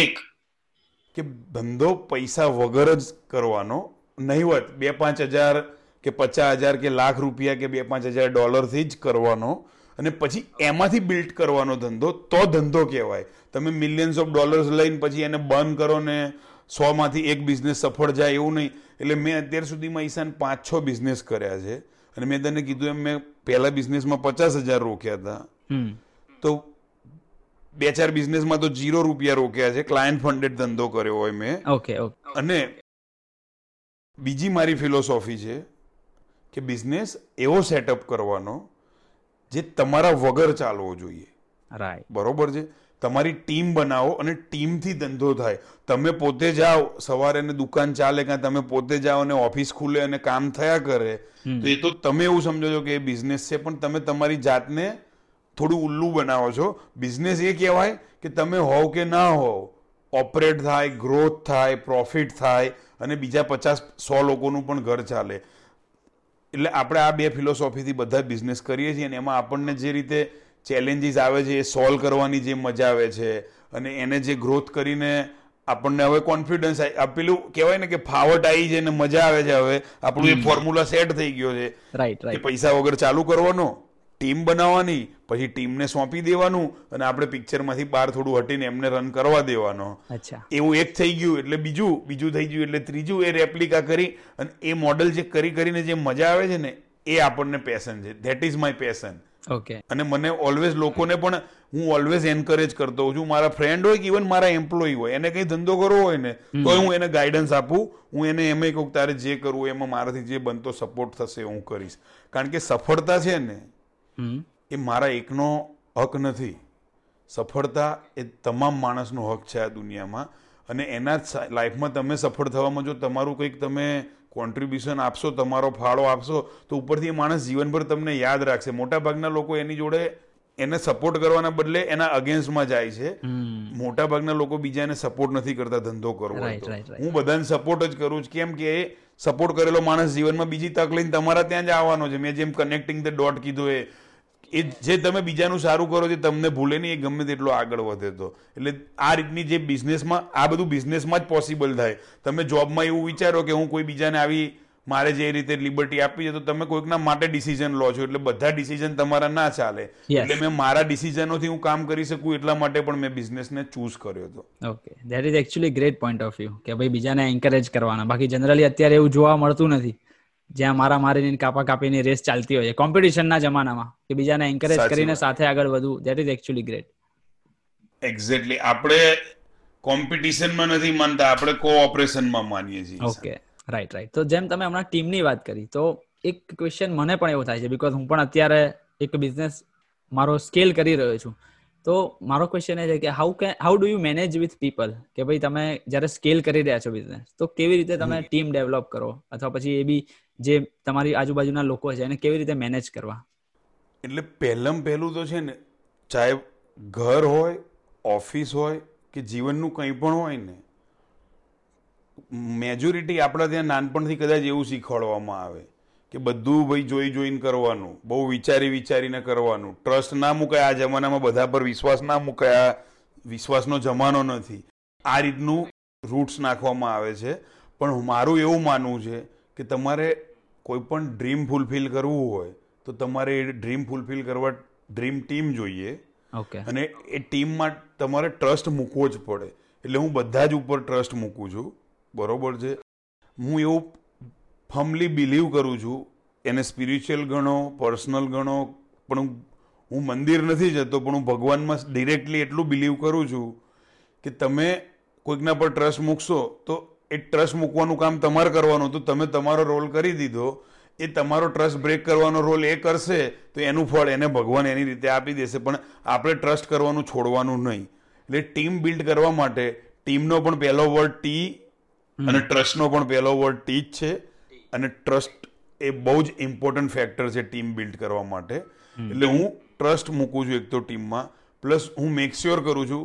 એક કે ધંધો પૈસા વગર જ કરવાનો નહીવત બે પાંચ હજાર કે પચાસ હજાર કે લાખ રૂપિયા કે બે પાંચ હજાર ડોલરથી જ કરવાનો અને પછી એમાંથી બિલ્ડ કરવાનો ધંધો તો ધંધો કહેવાય. તમે મિલિયન્સ ઓફ ડોલર્સ લઈને પછી એને બંધ કરો ને સોમાંથી એક બિઝનેસ સફળ જાય એવું નહીં. એટલે મેં અત્યાર સુધીમાં ઈશાન પાંચ છ બિઝનેસ કર્યા છે. અને મેં તને કીધું એમ મેં પહેલા બિઝનેસમાં પચાસ હજાર રોક્યા હતા. તો બે ચાર બિઝનેસમાં તો જીરો રૂપિયા રોક્યા છે. ક્લાયન્ટ ફંડેડ ધંધો કર્યો હોય મેં. ઓકે ઓકે અને બીજી મારી ફિલોસોફી છે કે બિઝનેસ એવો સેટઅપ કરવાનો જે તમારા વગર ચાલવો જોઈએ. રાઈટ બરોબર છે? તમારી ટીમ બનાવો અને ટીમથી ધંધો થાય. તમે પોતે જાઓ સવારે ને દુકાન ચાલે કાં તમે પોતે જાઓ અને ઓફિસ ખુલે અને કામ થયા કરે તો એ તો તમે એવું સમજો છો કે એ બિઝનેસ છે પણ તમે તમારી જાતને થોડું ઉલ્લુ બનાવો છો. બિઝનેસ એ કહેવાય કે તમે હોવ કે ના હોવ ઓપરેટ થાય ગ્રોથ થાય પ્રોફિટ થાય અને બીજા પચાસ સો લોકોનું પણ ઘર ચાલે. એટલે આપણે આ બે ફિલોસોફીથી બધા બિઝનેસ કરીએ છીએ અને એમાં આપણને જે રીતે ચેલેન્જીસ આવે છે એ સોલ્વ કરવાની જે મજા આવે છે અને એને જે ગ્રોથ કરીને આપણને હવે કોન્ફિડન્સ પેલું કહેવાય ને કે ફાવટ આવી છે ને મજા આવે છે હવે. આપણું એ ફોર્મ્યુલા સેટ થઈ ગયો છે રાઈટ રાઈટ પૈસા વગર ચાલુ કરવાનો ટીમ બનાવવાની પછી ટીમને સોંપી દેવાનું અને આપણે પિક્ચરમાંથી બહાર થોડું હટીને એમને રન કરવા દેવાનો. એવું એક થઈ ગયું એટલે બીજું બીજું થઈ ગયું એટલે ત્રીજું એ રેપ્લિકા કરી અને એ મોડલ જે કરી કરીને જે મજા આવે છે ને એ આપણને પેશન છે. That is my passion okay અને મને ઓલવેઝ લોકોને પણ હું ઓલવેઝ એન્કરેજ કરતો હોઉં છું. મારા ફ્રેન્ડ હોય કે ઇવન મારા એમ્પ્લોય હોય એને કંઈ ધંધો કરવો હોય ને તો હું એને ગાઈડન્સ આપું. હું એને એમ કહું તારે જે કરવું એમાં મારાથી જે બનતો સપોર્ટ થશે હું કરીશ. કારણ કે સફળતા છે ને એ મારા એકનો હક નથી. સફળતા એ તમામ માણસનો હક છે આ દુનિયામાં. અને એના લાઈફમાં તમે સફળ થવામાં જો તમારું કંઈક તમે કોન્ટ્રીબ્યુશન આપશો તમારો ફાળો આપશો તો ઉપરથી એ માણસ જીવનભર તમને યાદ રાખશે. મોટાભાગના લોકો એની જોડે એને સપોર્ટ કરવાના બદલે એના અગેન્સ્ટમાં જાય છે. મોટા ભાગના લોકો બીજાને સપોર્ટ નથી કરતા ધંધો કરવો. હું બધાને સપોર્ટ જ કરું છું. કેમ કે સપોર્ટ કરેલો માણસ જીવનમાં બીજી તક લઈને તમારા ત્યાં જ આવવાનો છે. મેં જેમ કનેક્ટિંગ ધ ડોટ કીધું એ એ જે તમે બીજાનું સારું કરો છો તમને ભૂલે નહીં એ ગમે તેટલો આગળ વધે તો. એટલે આ રીતની જે બિઝનેસમાં આ બધું બિઝનેસમાં જ પોસિબલ થાય. તમે જોબમાં એવું વિચારો કે હું કોઈ બીજાને આવી મારે જે રીતે લિબર્ટી આપી છે તો તમે કોઈકના માટે ડિસિઝન લો છો. એટલે બધા ડિસિઝન તમારા ના ચાલે. એટલે મેં મારા ડિસિઝનોથી હું કામ કરી શકું એટલા માટે પણ મેં બિઝનેસને ચૂઝ કર્યો હતો. Okay that is actually great point of view કે ભાઈ બીજાને એન્કરેજ કરવાના. બાકી જનરલી અત્યારે એવું જોવા મળતું નથી. જ્યાં મારા મારીને કાપા કાપીની રેસ ચાલતી હોય કોમ્પિટિશનના જમાનામાં કે બીજાને એન્કરેજ કરીને સાથે આગળ વધવું that is actually great exactly આપણે કોમ્પિટિશનમાં નથી માનતા આપણે કોઓપરેશનમાં માનીએ છીએ ઓકે રાઈટ રાઈટ તો જેમ તમે હમણાં ટીમની વાત કરી તો એક ક્વેશ્ચન મને પણ એવો થાય છે બીકોઝ હું પણ અત્યારે એક બિઝનેસ મારો સ્કેલ કરી રહ્યો છું. તો મારો ક્વેશ્ચન એ છે કે હાઉ કે how do you manage with people કે ભાઈ તમે જ્યારે સ્કેલ કરી રહ્યા છો બિઝનેસ તો કેવી રીતે તમે ટીમ ડેવલપ કરો? અથવા પછી એ બી જે તમારી આજુબાજુના લોકો છે, એને કેવી રીતે મેનેજ કરવા? એટલે પહેલમ પહેલું તો છે ને, ચાહે ઘર હોય, ઓફિસ હોય, કે જીવનનું કંઈ પણ હોય ને મેજોરિટી આપણા ત્યાં નાનપણથી કદાચ એવું શીખવાડવામાં આવે, કે બધું ભાઈ જોઈ જોઈને કરવાનું, બહુ વિચારી વિચારીને કરવાનું. ટ્રસ્ટ ના મુકાય આ જમાનામાં, બધા પર વિશ્વાસ ના મુકાય આ વિશ્વાસનો જમાનો નથી. આ રીતનું રૂટ્સ નાખવામાં આવે છે. પણ મારું એવું માનવું છે કે તમારે કોઈ પણ ડ્રીમ ફૂલફિલ કરવું હોય તો તમારે એ ડ્રીમ ફૂલફિલ કરવા ડ્રીમ ટીમ જોઈએ. ઓકે અને એ ટીમમાં તમારે ટ્રસ્ટ મૂકવો જ પડે. એટલે હું બધા જ ઉપર ટ્રસ્ટ મૂકું છું. બરોબર છે? હું એવું ફર્મલી બિલીવ કરું છું. એને સ્પિરિચ્યુઅલ ગણો પર્સનલ ગણો પણ હું મંદિર નથી જતો પણ હું ભગવાનમાં ડિરેક્ટલી એટલું બિલીવ કરું છું કે તમે કોઈકના પર ટ્રસ્ટ મૂકશો તો એ ટ્રસ્ટ મૂકવાનું કામ તમારે કરવાનું હતું તમે તમારો રોલ કરી દીધો એ તમારો ટ્રસ્ટ બ્રેક કરવાનો રોલ એ કરશે તો એનું ફળ એને ભગવાન એની રીતે આપી દેશે. પણ આપણે ટ્રસ્ટ કરવાનું છોડવાનું નહીં. એટલે ટીમ બિલ્ડ કરવા માટે ટીમનો પણ પહેલો વર્ડ ટી અને ટ્રસ્ટનો પણ પહેલો વર્ડ ટી જ છે. અને ટ્રસ્ટ એ બહુ જ ઇમ્પોર્ટન્ટ ફેક્ટર છે ટીમ બિલ્ડ કરવા માટે. એટલે હું ટ્રસ્ટ મૂકું છું એક તો ટીમમાં પ્લસ હું મેક શ્યોર કરું છું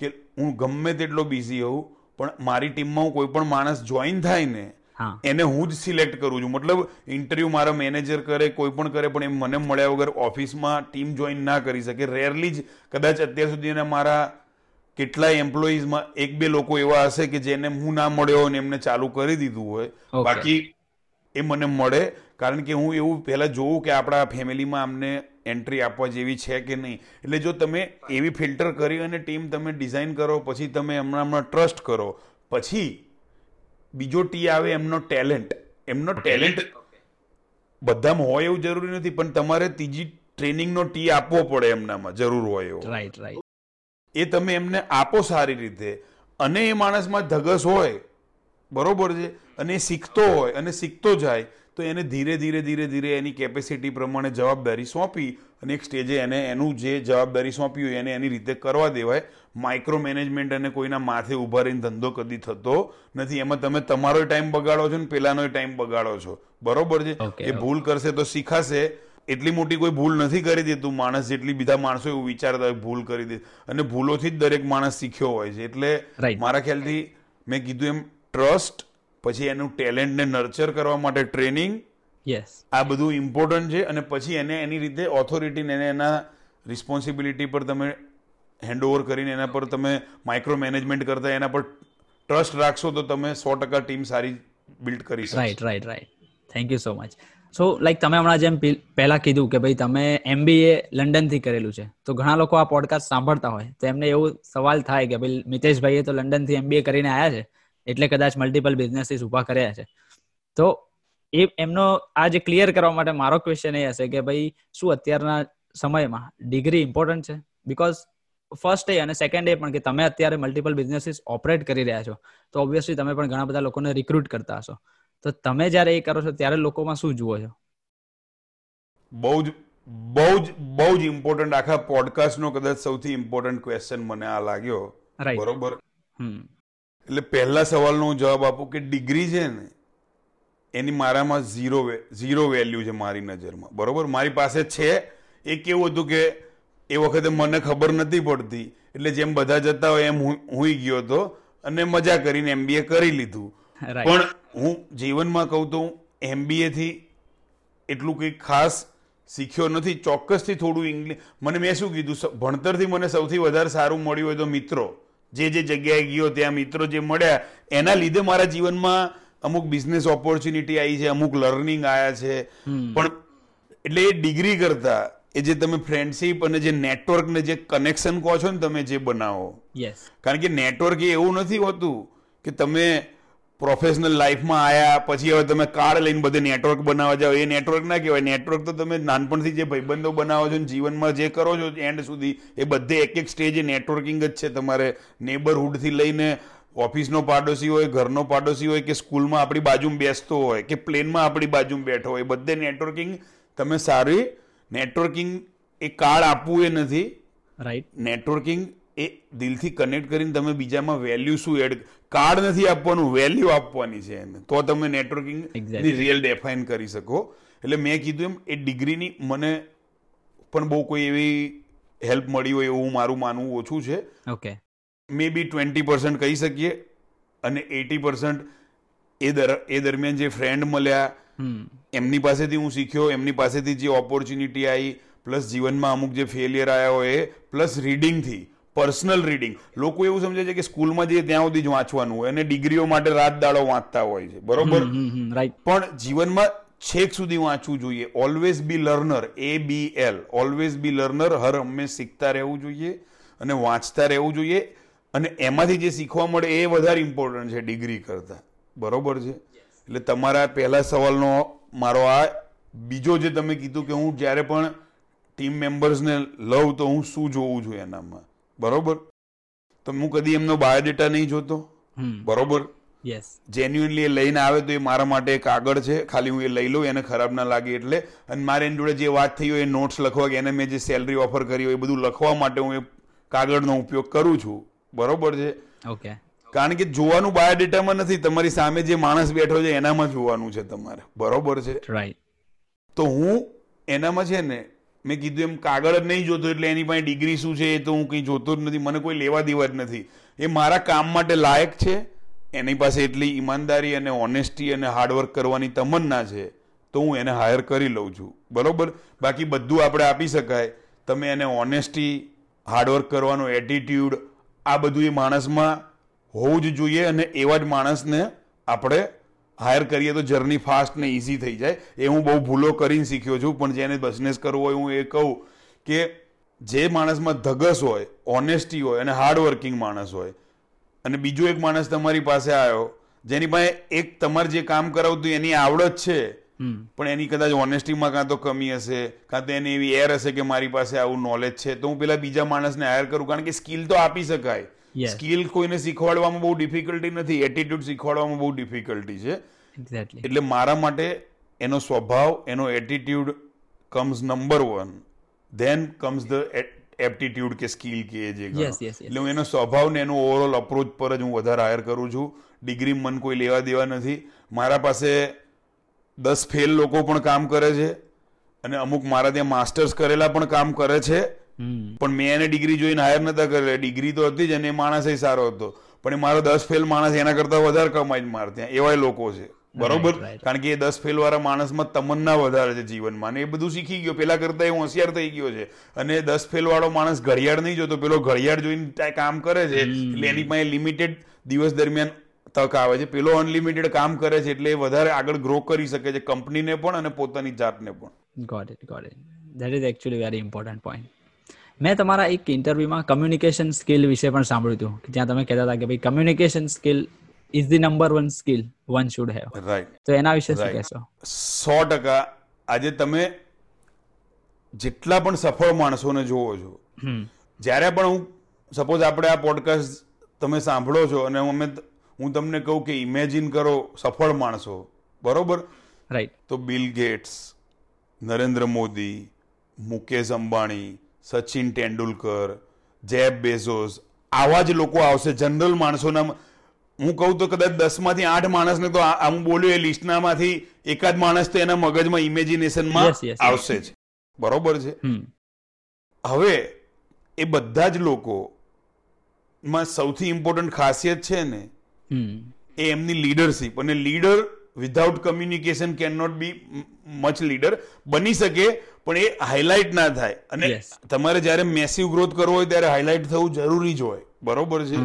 કે હું ગમે તેટલો બિઝી હોઉં પણ મારી ટીમમાં હું કોઈ પણ માણસ જોઈન થાય ને એને હું જ સિલેક્ટ કરું છું. મતલબ ઇન્ટરવ્યુ મારા મેનેજર કરે કોઈ પણ કરે પણ એ મને મળ્યા વગર ઓફિસમાં ટીમ જોઈન ના કરી શકે. રેરલી જ કદાચ અત્યાર સુધીના મારા કેટલાય એમ્પ્લોઈઝમાં એક બે લોકો એવા હશે કે જેને હું ના મળ્યો હોય ને એમને ચાલુ કરી દીધું હોય. બાકી એ મને મળે. કારણ કે હું એવું પહેલા જોઉં કે આપણા ફેમિલીમાં અમને એન્ટ્રી આપવા જેવી છે કે નહીં? એટલે જો તમે એવી ફિલ્ટર કરી અને ટીમ તમે ડિઝાઇન કરો પછી તમે હમણાં હમણાં ટ્રસ્ટ કરો પછી બીજો ટી આવે એમનો ટેલેન્ટ. એમનો ટેલેન્ટ. બધામાં હોય એવું જરૂરી નથી પણ તમારે ત્રીજી ટ્રેનિંગનો ટી આપવો પડે એમનામાં જરૂર હોય એવો. રાઈટ રાઈટ એ તમે એમને આપો સારી રીતે. અને એ માણસમાં ધગસ હોય બરોબર છે? અને એ શીખતો હોય અને શીખતો જાય તો એને ધીરે ધીરે ધીરે ધીરે એની કેપેસિટી પ્રમાણે જવાબદારી સોંપી અને એક સ્ટેજે એને એનું જે જવાબદારી સોંપી હોય એને એની રીતે કરવા દેવાય. માઇક્રો મેનેજમેન્ટ અને કોઈના માથે ઊભા રહીને ધંધો કદી થતો નથી. એમાં તમે તમારો ટાઈમ બગાડો છો ને પેલાનો ટાઈમ બગાડો છો. બરોબર છે? એ ભૂલ કરશે તો શીખાશે. એટલી મોટી કોઈ ભૂલ નથી કરી દેતું. માણસ જેટલી બીજા માણસો એવું વિચારતા હોય ભૂલ કરી દે. અને ભૂલોથી જ દરેક માણસ શીખ્યો હોય છે. એટલે. મારા ખ્યાલથી મેં કીધું એમ ટ્રસ્ટ પછી એનું ટેલેન્ટને નર્ચર કરવા માટે ટ્રેનિંગ યસ આ બધું ઇમ્પોર્ટન્ટ છે અને પછી એને એની રીતે ઓથોરિટીને એને એના રિસ્પોન્સિબિલિટી પર તમે હેન્ડઓવર કરીને એના પર તમે માઇક્રો મેનેજમેન્ટ કરતા એના પર ટ્રસ્ટ રાખશો તો તમે સો ટકા ટીમ સારી બિલ્ડ કરી right right right thank you so much so like તમે હમણાં જેમ પહેલા કીધું કે ભાઈ તમે એમબીએ લંડનથી કરેલું છે તો ઘણા લોકો આ પોડકાસ્ટ સાંભળતા હોય. તો એમને એવું સવાલ થાય કે ભાઈ મિતેશભાઈએ તો લંડનથી એમબીએ કરીને આવ્યા છે? એટલે કદાચ મલ્ટિપલ બિઝનેસીસ ઊભા કર્યા છે. તો એ એમનો આ જે ક્લિયર કરવા માટે મારો ક્વેશ્ચન એ હશે કે ભાઈ શું અત્યારના સમયમાં ડિગ્રી ઇમ્પોર્ટન્ટ છે? બિકોઝ ફર્સ્ટ એ અને સેકન્ડ એ પણ કે તમે અત્યારે મલ્ટિપલ બિઝનેસીસ ઓપરેટ કરી રહ્યા છો તો ઓબ્વિયસલી તમે પણ ઘણા બધા લોકોને રિક્રુટ કરતા હશો. તો તમે જ્યારે એ કરો છો ત્યારે લોકોમાં શું જુઓ છો? બહુ જ બહુ જ બહુ જ ઇમ્પોર્ટન્ટ આખા પોડકાસ્ટનો કદાચ સૌથી ઇમ્પોર્ટન્ટ ક્વેશ્ચન મને આ લાગ્યો. બરોબર? એટલે પહેલા સવાલનો હું જવાબ આપું કે ડિગ્રી છે ને એની મારામાં ઝીરો ઝીરો વેલ્યુ છે મારી નજરમાં. બરોબર? મારી પાસે છે. એ કેવું હતું કે એ વખતે મને ખબર નથી પડતી. એટલે જેમ બધા જતા હોય એમ હું હુંય ગયો હતો અને મજા કરીને એમબીએ કરી લીધું. પણ હું જીવનમાં કહું તો હું એમબીએ થી એટલું કંઈ ખાસ શીખ્યો નથી. ચોક્કસથી થોડું ઇંગ્લિશ મને મેં શું કીધું? ભણતરથી મને સૌથી વધારે સારું મળ્યું હોય તો મિત્રો. જે જે જગ્યાએ ગયો ત્યાં મિત્રો જે મળ્યા એના લીધે મારા જીવનમાં અમુક બિઝનેસ ઓપોર્ચ્યુનિટી આવી છે અમુક લર્નિંગ આવ્યા છે. પણ એટલે એ ડિગ્રી કરતા એ જે તમે ફ્રેન્ડશીપ અને જે નેટવર્ક ને જે કનેક્શન કહો છો ને તમે જે બનાવો. કારણ કે નેટવર્ક એ એવું નથી હોતું કે તમે પ્રોફેશનલ લાઈફમાં આયા પછી હવે તમે કાર્ડ લઈને બધે નેટવર્ક બનાવવા જાઓ. એ નેટવર્ક ના કહેવાય. નેટવર્ક તો તમે નાનપણથી જે ભાઈબંધો બનાવો છો જીવનમાં જે કરો છો એન્ડ સુધી એ બધે એક એક સ્ટેજે નેટવર્કિંગ જ છે તમારે. નેબરહુડથી લઈને ઓફિસનો પાડોશી હોય ઘરનો પાડોશી હોય કે સ્કૂલમાં આપણી બાજુમાં બેસતો હોય કે પ્લેનમાં આપણી બાજુમાં બેઠો હોય બધે નેટવર્કિંગ તમે સારી નેટવર્કિંગ એ કાર્ડ આપવું એ નથી. રાઈટ નેટવર્કિંગ એ દિલથી કનેક્ટ કરીને તમે બીજામાં વેલ્યુ શું એડ કાર્ડ નથી આપવાનું વેલ્યુ આપવાની છે એને. તો તમે નેટવર્કિંગ રિયલ ડિફાઇન કરી શકો. એટલે મેં કીધું એમ એ ડિગ્રીની મને પણ બહુ કોઈ એવી હેલ્પ મળી હોય એવું મારું માનવું ઓછું છે. ઓકે મે બી ટ્વેન્ટી પર્સન્ટ કહી શકીએ અને એટી પર્સન્ટ એ દર એ દરમિયાન જે ફ્રેન્ડ મળ્યા એમની પાસેથી હું શીખ્યો એમની પાસેથી જે ઓપોર્ચ્યુનિટી આવી પ્લસ જીવનમાં અમુક જે ફેલિયર આવ્યા હોય એ પ્લસ રીડિંગથી પર્સનલ રીડિંગ. લોકો એવું સમજે છે કે સ્કૂલમાં જઈએ ત્યાં સુધી જ વાંચવાનું હોય અને ડિગ્રીઓ માટે રાત દાડો વાંચતા હોય છે. બરોબર? પણ જીવનમાં છેક સુધી વાંચવું જોઈએ. Always be learner A B L always be learner હર હંમેશ શીખતા રહેવું જોઈએ અને વાંચતા રહેવું જોઈએ. અને એમાંથી જે શીખવા મળે એ વધારે ઇમ્પોર્ટન્ટ છે ડિગ્રી કરતાં. બરોબર છે? એટલે તમારા પહેલા સવાલનો મારો આ. બીજો જે તમે કીધું કે હું જ્યારે પણ ટીમ મેમ્બર્સને લઉં તો હું શું જોઉં છું એનામાં? બરોબર? તો હું કદી એમનો બાયોડેટા નહીં જોતો? બરોબર? યસ જેન્યુઅનલી એ લઈને આવે તો એ મારા માટે એક આગળ છે. ખાલી હું એ લઈ લઉં એને ખરાબ ના લાગે એટલે. અને મારે એની જોડે જે વાત થઈ હોય એ નોટ્સ લખવા કે એને મેં જે સેલરી ઓફર કરી હોય એ બધું લખવા માટે હું એ કાગળનો ઉપયોગ કરું છું. બરોબર છે? ઓકે કારણ કે જોવાનું બાયોડેટામાં નથી. તમારી સામે જે માણસ બેઠો છે એનામાં જોવાનું છે તમારે. બરોબર છે? રાઈટ તો હું એનામાં છે ને મેં કીધું એમ કાગળ જ નહીં જોતો એટલે એની પાસે ડિગ્રી શું છે એ તો હું કંઈ જોતો જ નથી. મને કોઈ લેવા દેવા જ નથી. એ મારા કામ માટે લાયક છે, એની પાસે એટલી ઈમાનદારી અને ઓનેસ્ટી અને હાર્ડવર્ક કરવાની તમન્ના છે, તો હું એને હાયર કરી લઉં છું. બરાબર? બાકી બધું આપણે આપી શકાય. તમે એને ઓનેસ્ટી હાર્ડવર્ક કરવાનો એટીટ્યુડ આ બધું એ માણસમાં હોવું જ જોઈએ અને એવા જ માણસને આપણે હાયર કરીએ તો જર્ની ફાસ્ટ ને ઇઝી થઈ જાય એ હું બહુ ભૂલો કરીને શીખ્યો છું પણ જેને બિઝનેસ કરવો હોય હું એ કહું કે જે માણસમાં ધગસ હોય ઓનેસ્ટી હોય અને હાર્ડવર્કિંગ માણસ હોય અને બીજો એક માણસ તમારી પાસે આવ્યો જેની પાસે એક તમારે જે કામ કરાવતું એની આવડત છે પણ એની કદાચ ઓનેસ્ટીમાં કાં તો કમી હશે કાં તો એની એવી એર હશે કે મારી પાસે આવું નોલેજ છે તો હું પેલા બીજા માણસને હાયર કરું કારણ કે સ્કિલ તો આપી શકાય. સ્કિલ કોઈને શીખવાડવામાં બહુ ડિફિકલ્ટી નથી એટીટ્યુડ શીખવાડવામાં બહુ ડિફિકલ્ટી છે. એક્ઝેક્ટલી એટલે મારા માટે એનો સ્વભાવ એનો attitude comes number one then comes the aptitude કે સ્કિલ કે જે. એટલે હું એનો સ્વભાવ ને એનો ઓવરઓલ અપ્રોચ પર જ હું વધારે હાયર કરું છું. ડિગ્રી મન કોઈ લેવા દેવા નથી. મારા પાસે દસ ફેલ લોકો પણ કામ કરે છે. અને અમુક મારા ત્યાં માસ્ટર્સ કરેલા પણ કામ કરે છે. પણ મેં એને ડિગ્રી જોઈને હાયર નતા કરે ડિગ્રી તો હતી જ અને એ માણસ સારો હતો. પણ એ મારો દસ ફેલ માણસ એના કરતા વધારે કમાઈ જ મારે ત્યાં એવા લોકો છે. બરોબર. કારણ કે એ દસ ફેલ વાળા માણસમાં તમન્ના વધારે છે જીવનમાં. અને એ બધું શીખી ગયો. પેલા કરતા એ હોશિયાર થઈ ગયો છે. અને દસ ફેલ વાળો માણસ ઘડિયાળ નહીં જોતો. પેલો ઘડિયાળ જોઈને કામ કરે છે. એટલે એની પાસે લિમિટેડ દિવસ દરમિયાન તક આવે છે. પેલો અનલિમિટેડ કામ કરે છે એટલે એ વધારે આગળ ગ્રો કરી શકે છે. કંપનીને પણ અને પોતાની જાતને પણ. Got it got it that is actually very important point મેં તમારા એક ઇન્ટરવ્યુમાં કમ્યુનિકેશન સ્કિલ વિશે પણ સાંભળ્યું હતું જ્યાં તમે કહેતા હતા કે ભાઈ communication skill is the number one skill one should have right તો એના વિશે શું કહેશો? સો ટકા આજે તમે જેટલા પણ સફળ માણસોને જોવો છો જ્યારે પણ હું સપોઝ આપણે આ પોડકાસ્ટ તમે સાંભળો છો અને અમે હું તમને કહું કે ઇમેજિન કરો સફળ માણસો બરોબર? રાઈટ તો Bill Gates Narendra Modi Mukesh Ambani Sachin Tendulkar Jeff Bezos આવા જ લોકો આવશે. જનરલ માણસોના હું કહું તો કદાચ દસમાંથી આઠ માણસને તો આમ બોલ્યો એ લિસ્ટનામાંથી એકાદ માણસ તો એના મગજમાં ઇમેજિનેશનમાં. આવશે જ. બરોબર છે? હવે એ બધા જ લોકો માં સૌથી ઇમ્પોર્ટન્ટ ખાસિયત છે ને એ એમની લીડરશીપ અને leader without communication can not be much leader બની શકે પણ એ હાઇલાઇટ ના થાય. અને તમારે જ્યારે મેસિવ ગ્રોથ કરવો હોય ત્યારે હાઇલાઇટ થવું જરૂરી જ હોય. બરોબર છે?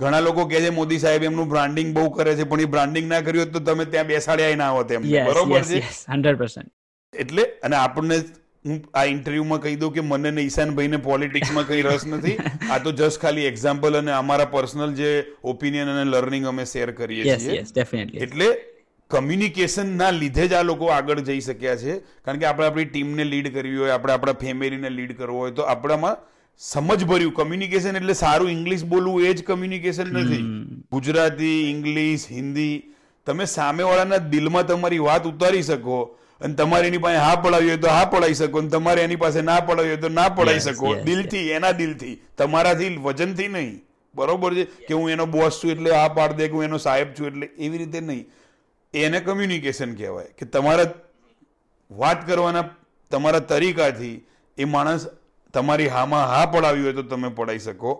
ઘણા લોકો કહે છે મોદી સાહેબ એમનું બ્રાન્ડિંગ બહુ કરે છે પણ એ બ્રાન્ડિંગ ના કર્યું તો તમે ત્યાં બેસાડ્યા ના હોત એમને. બરોબર છે? યસ હંડ્રેડ પર્સન્ટ એટલે અને આપણને હું આ ઇન્ટરવ્યુમાં કહી દઉં કે મને ને ઈશાનભાઈને પોલિટિક્સમાં કઈ રસ નથી. આ તો જસ્ટ ખાલી એક્ઝામ્પલ અને અમારા પર્સનલ જે ઓપિનિયન અને લર્નિંગ અમે શેર કરીએ છીએ. એટલે કમ્યુનિકેશન ના લીધે જ આ લોકો આગળ જઈ શક્યા છે. કારણ કે આપણે આપણી ટીમને લીડ કરવી હોય આપણે આપણા ફેમિલીને લીડ કરવો હોય તો આપણામાં સમજભર્યું કમ્યુનિકેશન એટલે સારું ઇંગ્લિશ બોલવું એ જ કમ્યુનિકેશન નથી. ગુજરાતી ઇંગ્લિશ હિન્દી તમે સામેવાળાના દિલમાં તમારી વાત ઉતારી શકો અને તમારે એની પાસે હા પડાવી હોય તો હા પડાવી શકો અને તમારે એની પાસે ના પડાવી હોય તો ના પડાવી શકો. દિલથી એના દિલથી. તમારાથી વજનથી નહીં. બરોબર છે? કે હું એનો બોસ છું એટલે હા પાડ દે કે હું એનો સાહેબ છું એટલે એવી રીતે નહીં. એને કમ્યુનિકેશન કહેવાય કે તમારા વાત કરવાના તમારા તરીકાથી એ માણસ તમારી હામાં હા પડાવી હોય તો તમે પડાવી શકો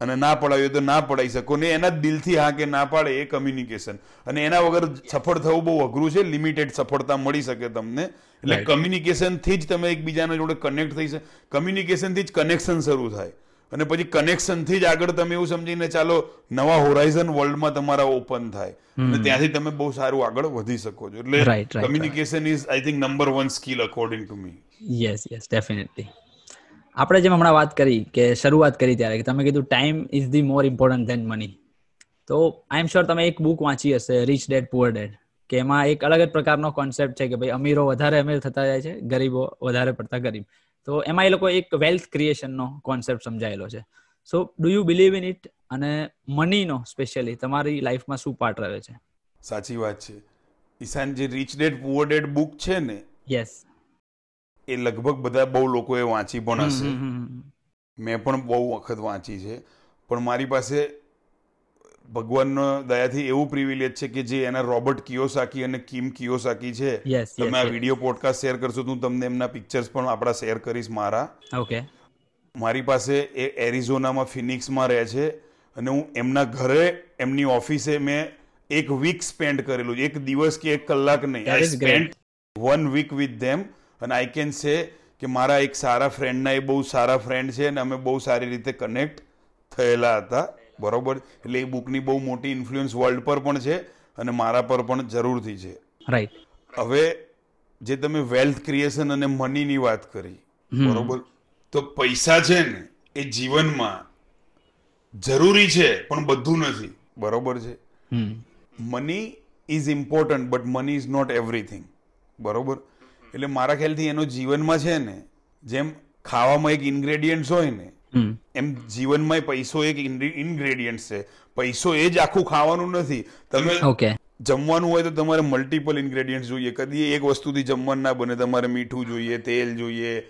અને ના પડાવી હોય તો ના પડાવી શકો ને એના દિલથી હા કે ના પાડે એ કમ્યુનિકેશન અને એના વગર સફળ થવું બહુ અઘરું છે. લિમિટેડ સફળતા મળી શકે તમને. એટલે. કમ્યુનિકેશનથી જ તમે એકબીજાના જોડે કનેક્ટ થઈ શકે કમ્યુનિકેશનથી જ કનેક્શન શરૂ થાય. અને પછી કનેક્શનથી જ આગળ તમે એવું સમજીને ચાલો નવા હોરાઇઝન વર્લ્ડમાં તમારા ઓપન થાય. અને ત્યાંથી તમે બહુ સારું આગળ વધી શકો છો. એટલે communication is I think number one skill according to me yes yes definitely આપણે જેમ હમણાં વાત કરી કે શરૂઆત કરી ત્યારે કે તમે કીધું time is the more important than money તો આઈ એમ શ્યોર તમે એક બુક વાંચી હશે રીચ ડેડ પુઅર ડેડ કે એમાં એક અલગ જ પ્રકારનો કોન્સેપ્ટ છે કે ભાઈ અમીરો વધારે અમીર થતા જાય છે ગરીબો વધારે પડતા ગરીબ. તો એમાં એ લોકો એક વેલ્થ ક્રિએશનનો કોન્સેપ્ટ સમજાયેલો છે. So do you believe in it અને મનીનો સ્પેશિયલી તમારી લાઈફમાં શું પાર્ટ રહ્યો છે? સાચી વાત છે. ઈશાન જે rich dad poor dad book છે ને યસ એ લગભગ બધા બહુ લોકોએ વાંચી પણ હશે. મેં પણ બહુ વખત વાંચી છે. પણ મારી પાસે ભગવાનનો દયાથી એવું પ્રિવિલેજ છે કે જે એના રોબર્ટ કિયોસાકી અને કિમ કિયોસાકી છે. તમે આ વીડિયો પોડકાસ્ટ શેર કરશો તો હું તમને એમના પિક્ચર્સ પણ આપણા શેર કરીશ મારા. ઓકે મારી પાસે એ એરિઝોનામાં ફિનિક્સમાં રહે છે અને હું એમના ઘરે એમની ઓફિસે મેં એક વીક સ્પેન્ડ કરેલું એક દિવસ કે એક કલાક નહીં. I spend one week with them અને આઈ કેન સે કે મારા એક સારા ફ્રેન્ડના એ બહુ સારા ફ્રેન્ડ છે અને અમે બહુ સારી રીતે કનેક્ટ થયેલા હતા. બરોબર? એટલે એ બુકની બહુ મોટી ઇન્ફ્લુઅન્સ વર્લ્ડ પર પણ છે અને મારા પર પણ જરૂરથી છે. રાઈટ હવે જે તમે વેલ્થ ક્રિએશન અને મનીની વાત કરી બરોબર? તો પૈસા છે ને એ જીવનમાં જરૂરી છે પણ બધું નથી. બરોબર છે? Money is important but money is not everything બરોબર? એટલે મારા ખ્યાલથી એનો જીવનમાં છે ને જેમ ખાવામાં એક ઇન્ગ્રેડિયન્ટ્સ હોય ને એમ જીવનમાં પૈસો એક ઇન્ગ્રેડિયન્ટ છે. પૈસો એ જ આખું ખાવાનું નથી. તમે જમવાનું હોય તો તમારે મલ્ટિપલ ઇન્ગ્રેડિયન્ટ જોઈએ. કદી એક વસ્તુથી જમવાનું ના બને. તમારે મીઠું જોઈએ તેલ જોઈએ.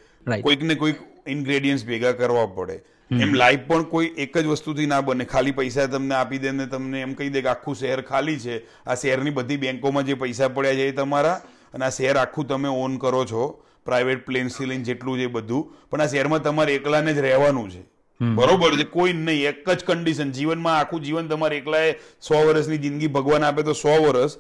કોઈક ને કોઈક ઇન્ગ્રેડિયન્ટ ભેગા કરવા પડે. એમ લાઈફ પણ કોઈ એક જ વસ્તુથી ના બને. ખાલી પૈસા તમને આપી દે ને તમને એમ કહી દે કે આખું શહેર ખાલી છે. આ શહેરની બધી બેંકોમાં જે પૈસા પડ્યા છે એ તમારા અને આ શહેર આખું તમે ઓન કરો છો. પ્રાઇવેટ પ્લેન સીલિંગ જેટલું છે બધું. પણ આ શહેરમાં તમારે એકલાને જ રહેવાનું છે. બરોબર છે કોઈ નહીં એક જ કન્ડિશન જીવનમાં આખું જીવન તમારે એકલાએ સો વર્ષની જિંદગી ભગવાન આપે તો સો વર્ષ.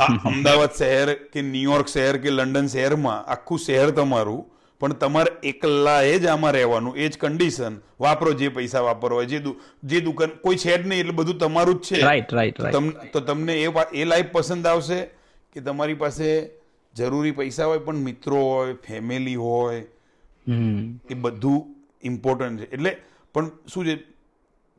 આ અમદાવાદ શહેર કે ન્યુયોર્ક શહેર કે લંડન શહેરમાં આખું શહેર તમારું. પણ તમારે એકલાએ જ આમાં રહેવાનું. એ જ કન્ડિશન વાપરો જે પૈસા વાપરવા હોય જે જે દુકાન કોઈ છે જ નહીં એટલે બધું તમારું જ છે. રાઈટ રાઈટ તો તમને એ એ લાઈફ પસંદ આવશે કે તમારી પાસે જરૂરી પૈસા હોય પણ મિત્રો હોય ફેમિલી હોય એ બધું ઇમ્પોર્ટન્ટ છે. એટલે પણ શું છે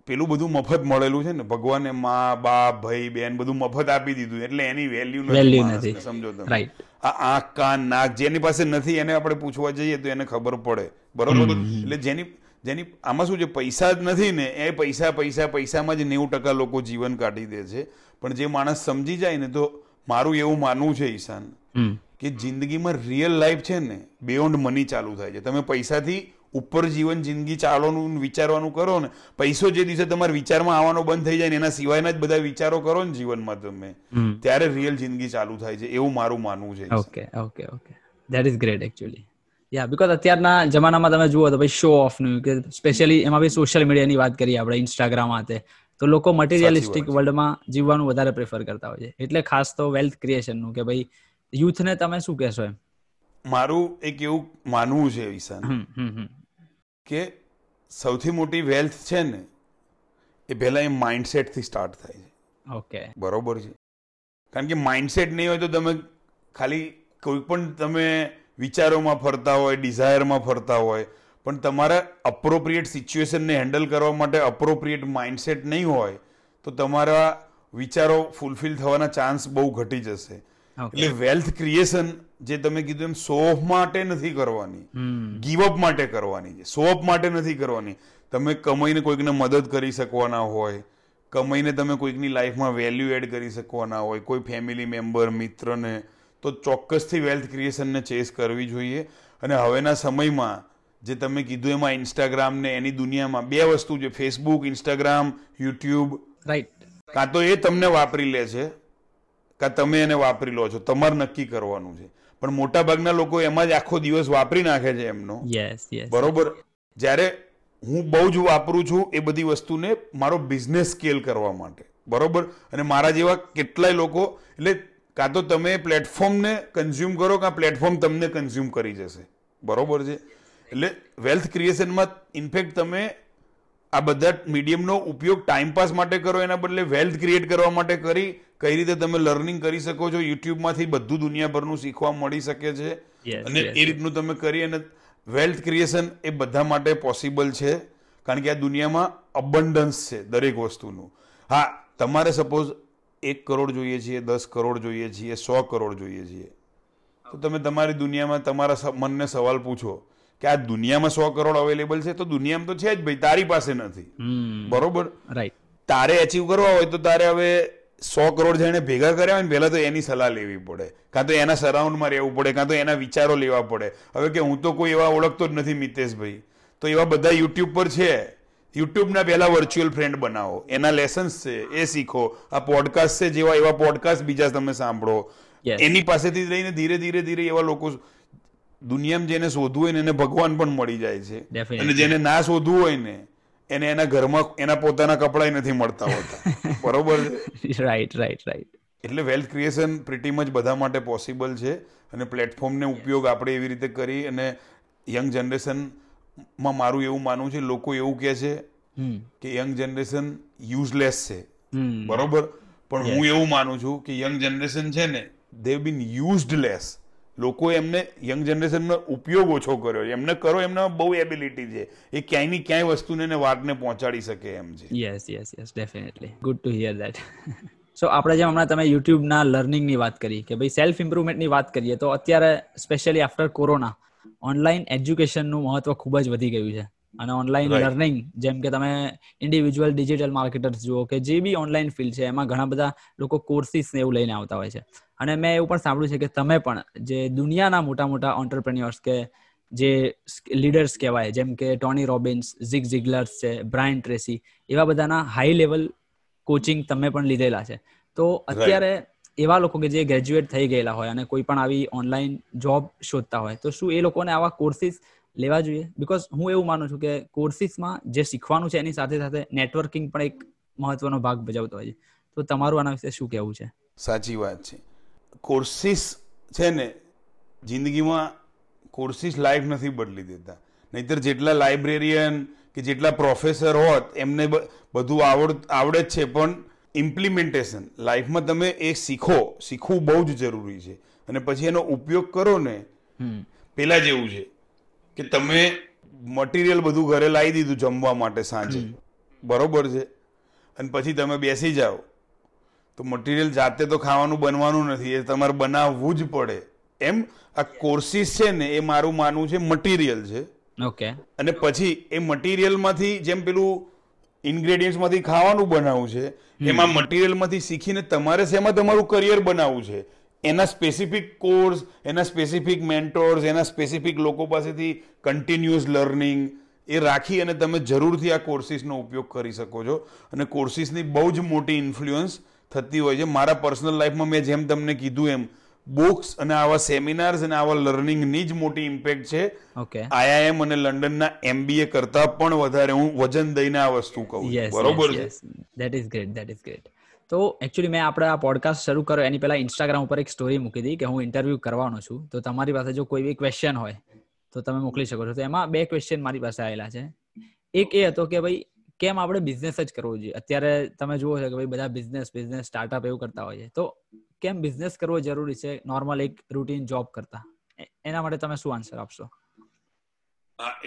પેલું બધું મફત મળેલું છે ને ભગવાને મા બાપ ભાઈ બેન બધું મફત આપી દીધું એટલે એની વેલ્યુ નથી. સમજો તમે. આ આંખ કાન નાક જેની પાસે નથી એને આપણે પૂછવા જઈએ તો એને ખબર પડે. બરોબર? એટલે જેની જેની આમાં શું છે પૈસા જ નથી ને એ પૈસા પૈસા પૈસામાં જ નેવું ટકા લોકો જીવન કાઢી દે છે. પણ જે માણસ સમજી જાય ને તો મારું એવું માનવું છે ઈશાન કે જિંદગીમાં રિયલ લાઈફ છે ને બિયોન્ડ મની ચાલુ થાય છે. તમે પૈસાથી ઉપર જીવન જિંદગી ચાલવાનું વિચારવાનું કરો ને પૈસો જે દિવસે તમારા વિચારમાં આવવાનો બંધ થઈ જાય ને એના સિવાયના જ બધા વિચારો કરો ને જીવનમાં તમે. ત્યારે રિયલ જિંદગી ચાલુ થાય છે એવું મારું માનવું છે. Okay okay okay that is great actually yeah because અત્યારના જમાનામાં તમે જુઓ તો ભાઈ શો ઓફનું કે સ્પેશિયલી એમાં બી સોશિયલ મીડિયાની વાત કરીએ આપણે ઇન્સ્ટાગ્રામ આતે તો લોકો મટીરિયલિસ્ટિક વર્લ્ડમાં જીવવાનું વધારે પ્રેફર કરતા હોય છે. એટલે ખાસ તો વેલ્થ ક્રિએશનનું કે ભાઈ યુથને તમે શું કહેશો એમ? મારું એક એવું માનવું છે હમ કે સૌથી મોટી વેલ્થ છે ને એ પહેલા એ માઇન્ડસેટથી સ્ટાર્ટ થાય છે. ઓકે. બરોબર છે. કારણ કે માઇન્ડસેટ નહીં હોય તો તમે ખાલી કોઈ પણ તમે વિચારોમાં ફરતા હોય ડિઝાયરમાં ફરતા હોય પણ તમારા અપ્રોપ્રિએટ સિચ્યુએશનને હેન્ડલ કરવા માટે અપ્રોપ્રિએટ માઇન્ડસેટ નહીં હોય તો તમારા વિચારો ફૂલફિલ થવાના ચાન્સ બહુ ઘટી જશે. એટલે વેલ્થ ક્રિએશન જે તમે કીધું એમ સો ઓફ માટે નથી કરવાની. ગીવ અપ માટે કરવાની છે. સો અપ માટે નથી કરવાની. તમે કમાઈને કોઈકને મદદ કરી શકવાના હોય કમાઈને તમે કોઈકની લાઈફમાં વેલ્યુ એડ કરી શકવાના હોય કોઈ ફેમિલી મેમ્બર મિત્રને તો ચોક્કસથી વેલ્થ ક્રિએશનને ચેસ કરવી જોઈએ. અને હવેના સમયમાં જે તમે કીધું એમાં ઇન્સ્ટાગ્રામ ને એની દુનિયામાં બે વસ્તુ છે ફેસબુક ઇન્સ્ટાગ્રામ યુટ્યુબ રાઈટ કાં તો એ તમને વાપરી લે છે કાં તમે એને વાપરી લો છો. તમારે નક્કી કરવાનું છે. પણ મોટા ભાગના લોકો એમાં જ આખો દિવસ વાપરી નાખે છે એમનો. યસ યસ બરોબર? જ્યારે હું બહુ જ વાપરું છું એ બધી વસ્તુને મારો બિઝનેસ સ્કેલ કરવા માટે. બરોબર? અને મારા જેવા કેટલાય લોકો એટલે કાં તો તમે પ્લેટફોર્મને કન્ઝ્યુમ કરો કાં પ્લેટફોર્મ તમને કન્ઝ્યુમ કરી જશે. બરોબર છે? એટલે વેલ્થ ક્રિએશનમાં ઇનફેક્ટ તમે આ બધા મીડિયમનો ઉપયોગ ટાઈમપાસ માટે કરો એના બદલે વેલ્થ ક્રિએટ કરવા માટે કરી કઈ રીતે તમે લર્નિંગ કરી શકો છો યુટ્યુબમાંથી બધું દુનિયાભરનું શીખવા મળી શકે છે. અને એ રીતનું તમે કરી અને વેલ્થ ક્રિએશન એ બધા માટે પોસિબલ છે. કારણ કે આ દુનિયામાં અબન્ડન્સ છે દરેક વસ્તુનું. હા તમારે સપોઝ એક કરોડ જોઈએ છીએ દસ કરોડ જોઈએ છીએ સો કરોડ જોઈએ છીએ. તો તમે તમારી દુનિયામાં તમારા મનને સવાલ પૂછો કે આ દુનિયામાં સો કરોડ અવેલેબલ છે તો દુનિયામાં તો છે જ ભાઈ તારી પાસે નથી. બરોબર? રાઈટ તારે અચીવ કરવા હોય તો તારે હવે સો કરોડ જેને ભેગા કર્યા હોય ને પહેલા તો એની સલાહ લેવી પડે. કાં તો એના સરાઉન્ડમાં રહેવું પડે કાં તો એના વિચારો લેવા પડે. હવે કે હું તો કોઈ એવા ઓળખતો જ નથી મિતેશભાઈ તો એવા બધા યુટ્યુબ પર છે. યુટ્યુબના પહેલાં વર્ચ્યુઅલ ફ્રેન્ડ બનાવો. એના લેસન્સ છે એ શીખો. આ પોડકાસ્ટ છે જેવા એવા પોડકાસ્ટ બીજા તમે સાંભળો. એની પાસેથી લઈને ધીરે ધીરે ધીરે એવા લોકો દુનિયામાં જેને શોધવું હોય ને એને ભગવાન પણ મળી જાય છે. અને જેને ના શોધવું હોય ને એને એના ઘરમાં એના પોતાના કપડાય નથી મળતા હોતા. બરોબર રાઈટ રાઈટ રાઈટ એટલે વેલ્થ ક્રિએશન પ્રિટી મચ બધા માટે પોસિબલ છે અને પ્લેટફોર્મને ઉપયોગ આપણે એવી રીતે કરી અને યંગ જનરેશનમાં મારું એવું માનવું છે લોકો એવું કહે છે કે યંગ જનરેશન યુઝલેસ છે. બરોબર? પણ હું એવું માનું છું કે યંગ જનરેશન છે ને દે બીન યુઝડ લેસ લોકો એમને યંગ જનરેશનનો ઉપયોગ ઓછો કર્યો એમને કરો, એમને બહુ એબિલિટી છે. એ ક્યાંયની ક્યાંય વસ્તુને એને વાતને પહોંચાડી શકે એમ છે. Yes yes yes definitely good to hear that so આપણે જેમ હમણાં તમે યુટ્યુબના લર્નિંગની વાત કરી કે ભાઈ સેલ્ફ ઇમ્પ્રુવમેન્ટની વાત કરીએ, તો અત્યારે સ્પેશિયલી આફ્ટર કોરોના ઓનલાઈન એજ્યુકેશનનું મહત્વ ખૂબ જ વધી ગયું છે. અને ઓનલાઈન લર્નિંગ જેમ કે તમે ઇન્ડિવિજ્યુઅલ ડિજિટલ માર્કેટર્સ જુઓ કે જે બી ઓનલાઈન ફિલ્ડ છે એમાં ઘણા બધા લોકો કોર્સિસ ને એવું લઈને આવતા હોય છે. અને મેં એવું પણ સાંભળ્યું છે કે તમે પણ જે દુનિયાના મોટા મોટા ઓન્ટરપ્રેન્યોર્સ કે જે લીડર્સ કહેવાય જેમ કે ટોની રોબિન્સ ઝિગ ઝિગલર્સ છે બ્રાયન ટ્રેસી એવા બધાના હાઈ લેવલ કોચિંગ તમે પણ લીધેલા છે. તો અત્યારે એવા લોકો કે જે ગ્રેજ્યુએટ થઈ ગયેલા હોય અને કોઈ પણ આવી ઓનલાઈન જોબ શોધતા હોય તો શું એ લોકોને આવા કોર્સિસ લેવા જોઈએ. બીકોઝ હું એવું માનું છું કે કોર્સિસમાં જે શીખવાનું છે એની સાથે સાથે નેટવર્કિંગ પણ એક મહત્વનો ભાગ ભજવતો હોય છે. તો તમારું આના વિશે શું કહેવું છે? સાચી વાત છે. કોર્સિસ છે ને જિંદગીમાં કોર્સિસ લાઈફ નથી બદલી દેતા. નહીતર જેટલા લાઇબ્રેરિયન કે જેટલા પ્રોફેસર હોત એમને બધું આવડ આવડે જ છે. પણ ઇમ્પ્લિમેન્ટેશન લાઈફમાં તમે એ શીખો શીખવું બહુ જ જરૂરી છે. અને પછી એનો ઉપયોગ કરો ને પેલા જેવું છે. કે તમે મટીરિયલ બધું ઘરે લાવી દીધું જમવા માટે સાંજે. બરોબર છે? અને પછી તમે બેસી જાઓ. તો મટીરિયલ જાતે તો ખાવાનું બનવાનું નથી એ તમારે બનાવવું જ પડે. એમ આ કોર્સિસ છે ને એ મારું માનવું છે મટીરિયલ છે. ઓકે. અને પછી એ મટીરિયલમાંથી જેમ પેલું ઇન્ગ્રેડિયન્ટ્સમાંથી ખાવાનું બનાવવું છે એમાં મટીરિયલમાંથી શીખીને તમારે શેમાં તમારું કરિયર બનાવવું છે? એના સ્પેસિફિક કોર્સ એના સ્પેસિફિક મેન્ટોર્સ એના સ્પેસિફિક લોકો પાસેથી કન્ટિન્યુઅસ લર્નિંગ એ રાખી અને તમે જરૂરથી આ કોર્સિસનો ઉપયોગ કરી શકો છો. અને કોર્સિસની બહુ જ મોટી ઇન્ફ્લુઅન્સ થતી હોય છે. મારા પર્સનલ લાઈફમાં મેં જેમ તમને કીધું એમ બુક્સ અને આવા સેમિનાર્સ અને આવા લર્નિંગની જ મોટી ઇમ્પેક્ટ છે. આઈઆઈએમ અને લંડનના એમબીએ કરતા પણ વધારે હું વજન દઈને આ વસ્તુ કહું બરોબર છે? That is great that is great તો એકચ્યુઅલી મેં આપણે આ પોડકાસ્ટ શરૂ કર્યો, એની પહેલા ઇન્સ્ટાગ્રામ ઉપર એક સ્ટોરી મૂકી હતી કે હું ઇન્ટરવ્યુ કરવાનો છું. તો તમારી પાસે જો કોઈ બી ક્વેશ્ચન હોય, તો તમે મોકલી શકો છો. તો એમાં બે ક્વેશ્ચન મારી પાસે આવેલા છે. એક એ હતો કે ભાઈ, કેમ આપણે બિઝનેસ જ કરવો જોઈએ? અત્યારે તમે જુઓ છો કે ભાઈ બધા બિઝનેસ બિઝનેસ સ્ટાર્ટઅપ એવું કરતા હોય છે. તો કેમ બિઝનેસ કરવો જરૂરી છે? નોર્મલ એક રૂટીન જોબ કરતા. એના માટે તમે શું આન્સર આપશો?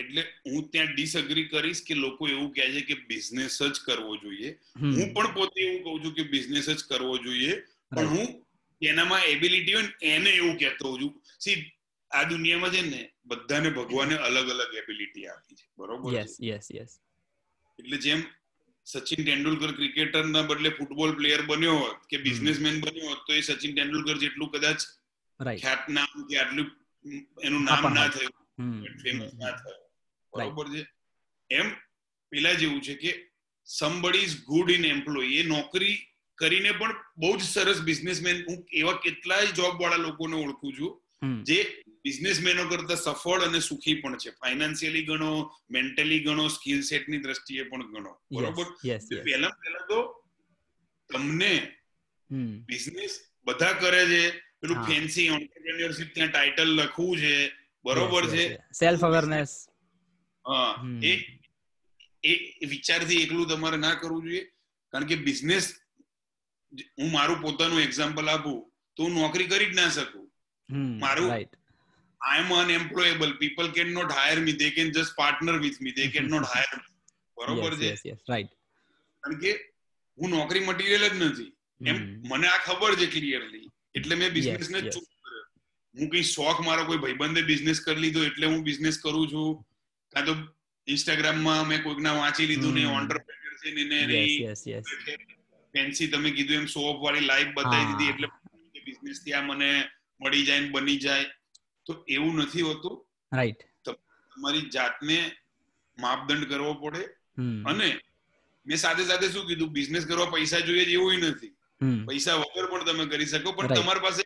એટલે હું ત્યાં ડિસઅગ્રી કરીશ કે લોકો એવું કહે છે કે બિઝનેસ જ કરવો જોઈએ. હું પણ પોતે એવું કહું છું કે બિઝનેસ જ કરવો જોઈએ. પણ હું એનામાં એબિલિટી હોય ને એને એવું કહેતો હોઉં છું. સી આ દુનિયામાં છે ને બધાને ભગવાને અલગ અલગ એબિલિટી આપી છે. બરોબર યસ યસ યસ એટલે જેમ સચિન તેંડુલકર ક્રિકેટરના બદલે ફૂટબોલ પ્લેયર બન્યો હોત કે બિઝનેસમેન બન્યો હોત તો એ સચિન તેંડુલકર જેટલું કદાચ ખ્યાતનામ કે આટલું એનું નામ ના થયું. ફેમસ ના થયો. બરોબર છે? એમ પેલા જેવું છે કે somebody is good in employ એ નોકરી કરીને પણ બહુ જ સરસ બિઝનેસમેન હું એવા કેટલાય જોબ વાળા લોકોને ઓળખું છું જે બિઝનેસમેનો કરતા સફળ અને સુખી પણ છે. ફાઇનાન્શિયલી ગણો મેન્ટલી ગણો સ્કિલ સેટની દ્રષ્ટિએ પણ ગણો. બરોબર? પહેલા પહેલા તો તમને બિઝનેસ બધા કરે છે. પેલું ફેન્સી ઓન્ટરપ્રેન્યોરશિપ ત્યાં ટાઇટલ લખવું છે. બરોબર છે સેલ્ફ અવેરનેસ હા એ એ વિચારથી એકલું તમારે ના કરવું જોઈએ કારણ કે બિઝનેસ હું મારું પોતાનું એક્ઝામ્પલ આપું તો હું નોકરી કરી જ ના શકું. મારું- I am unemployable people can not hire me they can just partner with me they can not hire બરોબર છે? રાઈટ કારણ કે હું નોકરી મટીરિયલ જ નથી. એમ મને આ ખબર છે ક્લિયરલી એટલે મેં બિઝનેસ ને Yes, yes. ચૂઝ હું કઈ શોખ મારો કોઈ ભાઈબંધે બિઝનેસ કરી લીધો એટલે હું બિઝનેસ કરું છું. કાં તો ઇન્સ્ટાગ્રામમાં મેં કોઈકના વાંચી લીધું ને. ઓન્ટરપ્રેન્યોર છે ને એની ફેન્સી તમે કીધું એમ શો ઓફ વાળી લાઈફ બતાવી દીધી એટલે બિઝનેસથી આ મને મળી જાય ને બની જાય. તો એવું નથી હોતું. રાઈટ તમારી જાતને માપદંડ કરવો પડે. અને મેં સાથે સાથે શું કીધું? બિઝનેસ કરવા પૈસા જોઈએ એવું નથી. પૈસા વગર પણ તમે કરી શકો પણ તમારી પાસે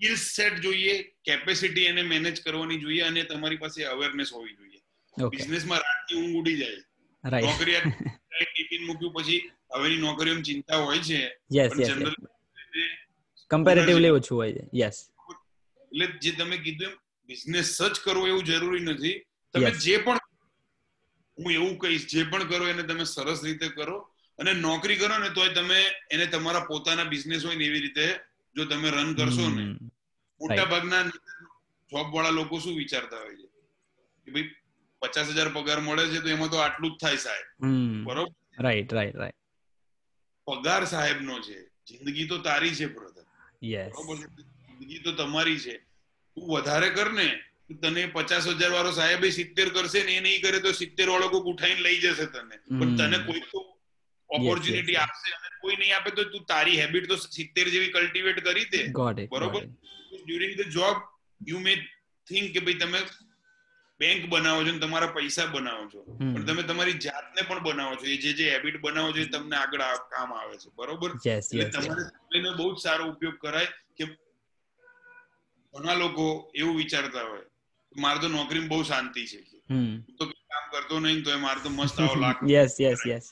સ્કિલ સેટ જોઈએ કેપેસિટી એને મેનેજ કરવાની જોઈએ અને તમારી પાસે અવેરનેસ હોવી જોઈએ. બિઝનેસમાં રાતની ઊંઘ ઉડી જાય. નોકરી ટિફિન મૂક્યું પછી હવેની નોકરીઓમાં ચિંતા હોય છે. યસ કમ્પેરેટિવલી ઓછું હોય છે. યસ એટલે જે તમે કીધું એમ બિઝનેસ જ કરવો એવું જરૂરી નથી. તમે જે પણ હું એવું કહીશ જે પણ કરો એને તમે સરસ રીતે કરો. અને નોકરી કરો ને તોય તમે એને તમારા પોતાના બિઝનેસ હોય ને એવી રીતે જો તમે રન કરશો ને મોટા ભાગના જોબ વાળા લોકો શું વિચારતા હોય છે? કે ભાઈ પચાસ હજાર પગાર મળે છે તો એમાં તો આટલું જ થાય સાહેબ. બરોબર? રાઈટ રાઈટ રાઈટ પગાર સાહેબ નો છે. જિંદગી તો તારી છે બ્રધર યસ જિંદગી તો તમારી છે. તું વધારે કર ને તને પચાસ હજાર વાળો સાહેબ સિત્તેર કરશે ને એ નહીં કરે તો સિત્તેર વાળો કોઈ ઉઠાઈને લઈ જશે તને. પણ તને કોઈ તો ઓપોર્ચ્યુનિટી આપશે. અને કોઈ નહીં આપે તો તું તારી હેબિટ તો સિત્તેર જેવી કલ્ટિવેટ કરી દે. બરોબર. During the job you may think કે ભાઈ તમે બેંક બનાવો છો ને તમારા પૈસા બનાવો છો. પણ તમે તમારી જાતને પણ બનાવો છો. એ જે જે હેબિટ બનાવો છો એ તમને આગળ કામ આવે છે. બરોબર? એટલે તમારે સમયનો બહુ જ સારો ઉપયોગ કરાય કે ઘણા લોકો એવું વિચારતા હોય મારે તો નોકરીમાં બહુ શાંતિ છે. હું તો કામ કરતો નહીં તો મારે તો મસ્ત આવો લાખ યસ યસ યસ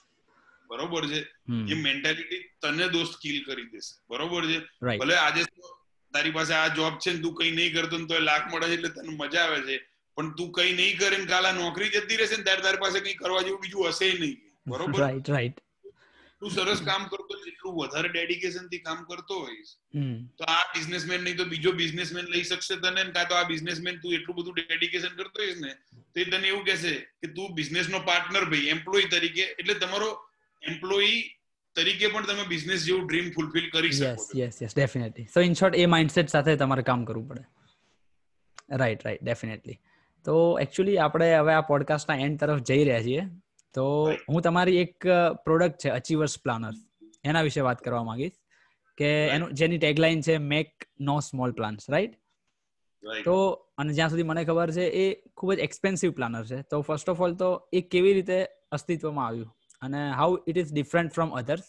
બરોબર છે? એ મેન્ટાલિટી તને દોસ્ત કિલ કરી દેશે. બરોબર છે? ભલે આજે તારી પાસે આ જોબ છે ને તું કઈ નહીં કરતો તો લાખ મળે છે એટલે તને મજા આવે છે. પણ તું કઈ નહીં કરે ને કાલ નોકરી જતી રહેશે ને ત્યારે તારી પાસે કઈ કરવા જેવું બીજું હશે નહીં. બરોબર? રાઈટ રાઈટ તું સરસ કામ કરતો જેટલું એટલું વધારે ડેડિકેશનથી કામ કરતો હોઈશ તો આ બિઝનેસમેન નહીં તો બીજો બિઝનેસમેન લઈ શકશે તને કાં તો આ બિઝનેસમેન તું એટલું બધું ડેડિકેશન કરતો હોઈશ ને તો એ તને એવું કહેશે કે તું બિઝનેસ નો પાર્ટનર ભાઈ એમ્પ્લોય તરીકે. એટલે તમારો એમ્પ્લોયી તરીકે પણ તમે બિઝનેસ જેવું ડ્રીમ ફૂલફિલ કરી શકો yes yes yes definitely so in short a mindset સાથે તમારે કામ કરવું પડે. રાઈટ રાઈટ ડેફિનેટલી તો એકચ્યુઅલી આપણે હવે આ પોડકાસ્ટના એન્ડ તરફ જઈ રહ્યા છીએ. તો હું તમારી એક પ્રોડક્ટ છે અચીવર્સ પ્લાનર એના વિશે વાત કરવા માંગીશ. કે એનું જેની ટેગલાઇન છે make no small plans right તો અને જ્યાં સુધી મને ખબર છે એ ખૂબ જ એક્સપેન્સિવ પ્લાનર છે. તો ફર્સ્ટ ઓફ ઓલ તો એ કેવી રીતે અસ્તિત્વમાં આવ્યું? અને how it is different from others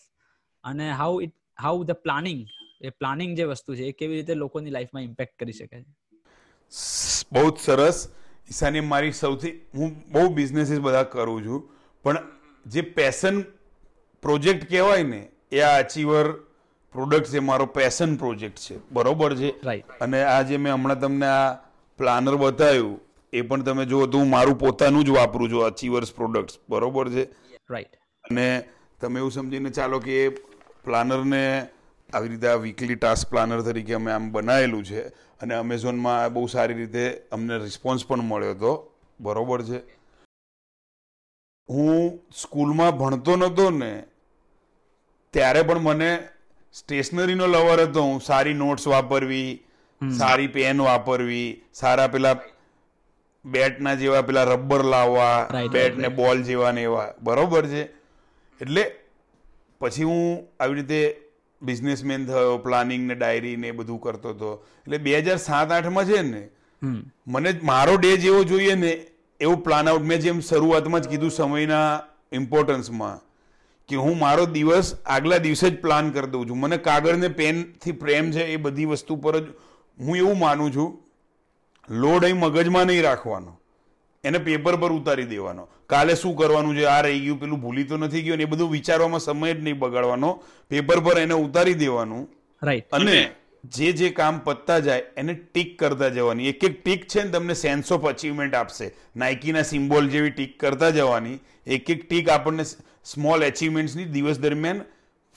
અને how it how the planning A planning જે વસ્તુ છે એ કેવી રીતે લોકોની લાઈફમાં ઇમ્પેક્ટ કરી શકે છે? બહુ જ સરસ. ઈશાની મારી સૌથી હું બહુ બિઝનેસીસ બધા કરું છું પણ જે પેશન પ્રોજેક્ટ કહેવાય ને એ આ અચીવર પ્રોડક્ટ છે મારો પેશન પ્રોજેક્ટ છે. બરોબર છે? રાઈટ અને આ જે મેં હમણાં તમને આ પ્લાનર બતાવ્યું એ પણ તમે જુઓ તો હું મારું પોતાનું જ વાપરું છું અચીવર્સ પ્રોડક્ટ્સ બરોબર છે? રાઈટ અને તમે એવું સમજીને ચાલો કે એ પ્લાનરને આવી રીતે આ વીકલી ટાસ્ક પ્લાનર તરીકે અમે આમ બનાવેલું છે અને અમેઝોનમાં બહુ સારી રીતે અમને રિસ્પોન્સ પણ મળ્યો હતો બરોબર છે. હું સ્કૂલમાં ભણતો નહોતો ને ત્યારે પણ મને સ્ટેશનરીનો લવર હતો. હું સારી નોટ્સ વાપરવી સારી પેન વાપરવી સારા પેલા બેટના જેવા પેલા રબર લાવવા બેટ ને બોલ જેવા ને એવા. બરોબર છે? એટલે પછી હું આવી રીતે બિઝનેસમેન થયો પ્લાનિંગ ને ડાયરી ને એ બધું કરતો હતો. એટલે બે હજાર સાત આઠમાં છે ને મને મારો ડે જેવો જોઈએ ને એવો પ્લાન આઉટ મેં જેમ શરૂઆતમાં જ કીધું સમયના ઇમ્પોર્ટન્સમાં કે હું મારો દિવસ આગલા દિવસે જ પ્લાન કરી દઉં છું. મને કાગળ ને પેનથી પ્રેમ છે એ બધી વસ્તુ પર જ હું એવું માનું છું. લોડ અહીં મગજમાં નહીં રાખવાનો. એને પેપર પર ઉતારી દેવાનો. કાલે શું કરવાનું છે? આ રહી ગયું પેલું ભૂલી તો નથી ગયું ને એ બધું વિચારવામાં સમય જ નહીં બગાડવાનો. પેપર પર એને ઉતારી દેવાનું. રાઈટ અને જે જે કામ પતતા જાય એને ટીક કરતા જવાની. એક એક ટીક છે ને તમને સેન્સ ઓફ અચીવમેન્ટ આપશે. નાઇકીના સિમ્બોલ જેવી ટીક કરતા જવાની. એક એક ટીક આપણને સ્મોલ અચીવમેન્ટ્સની દિવસ દરમિયાન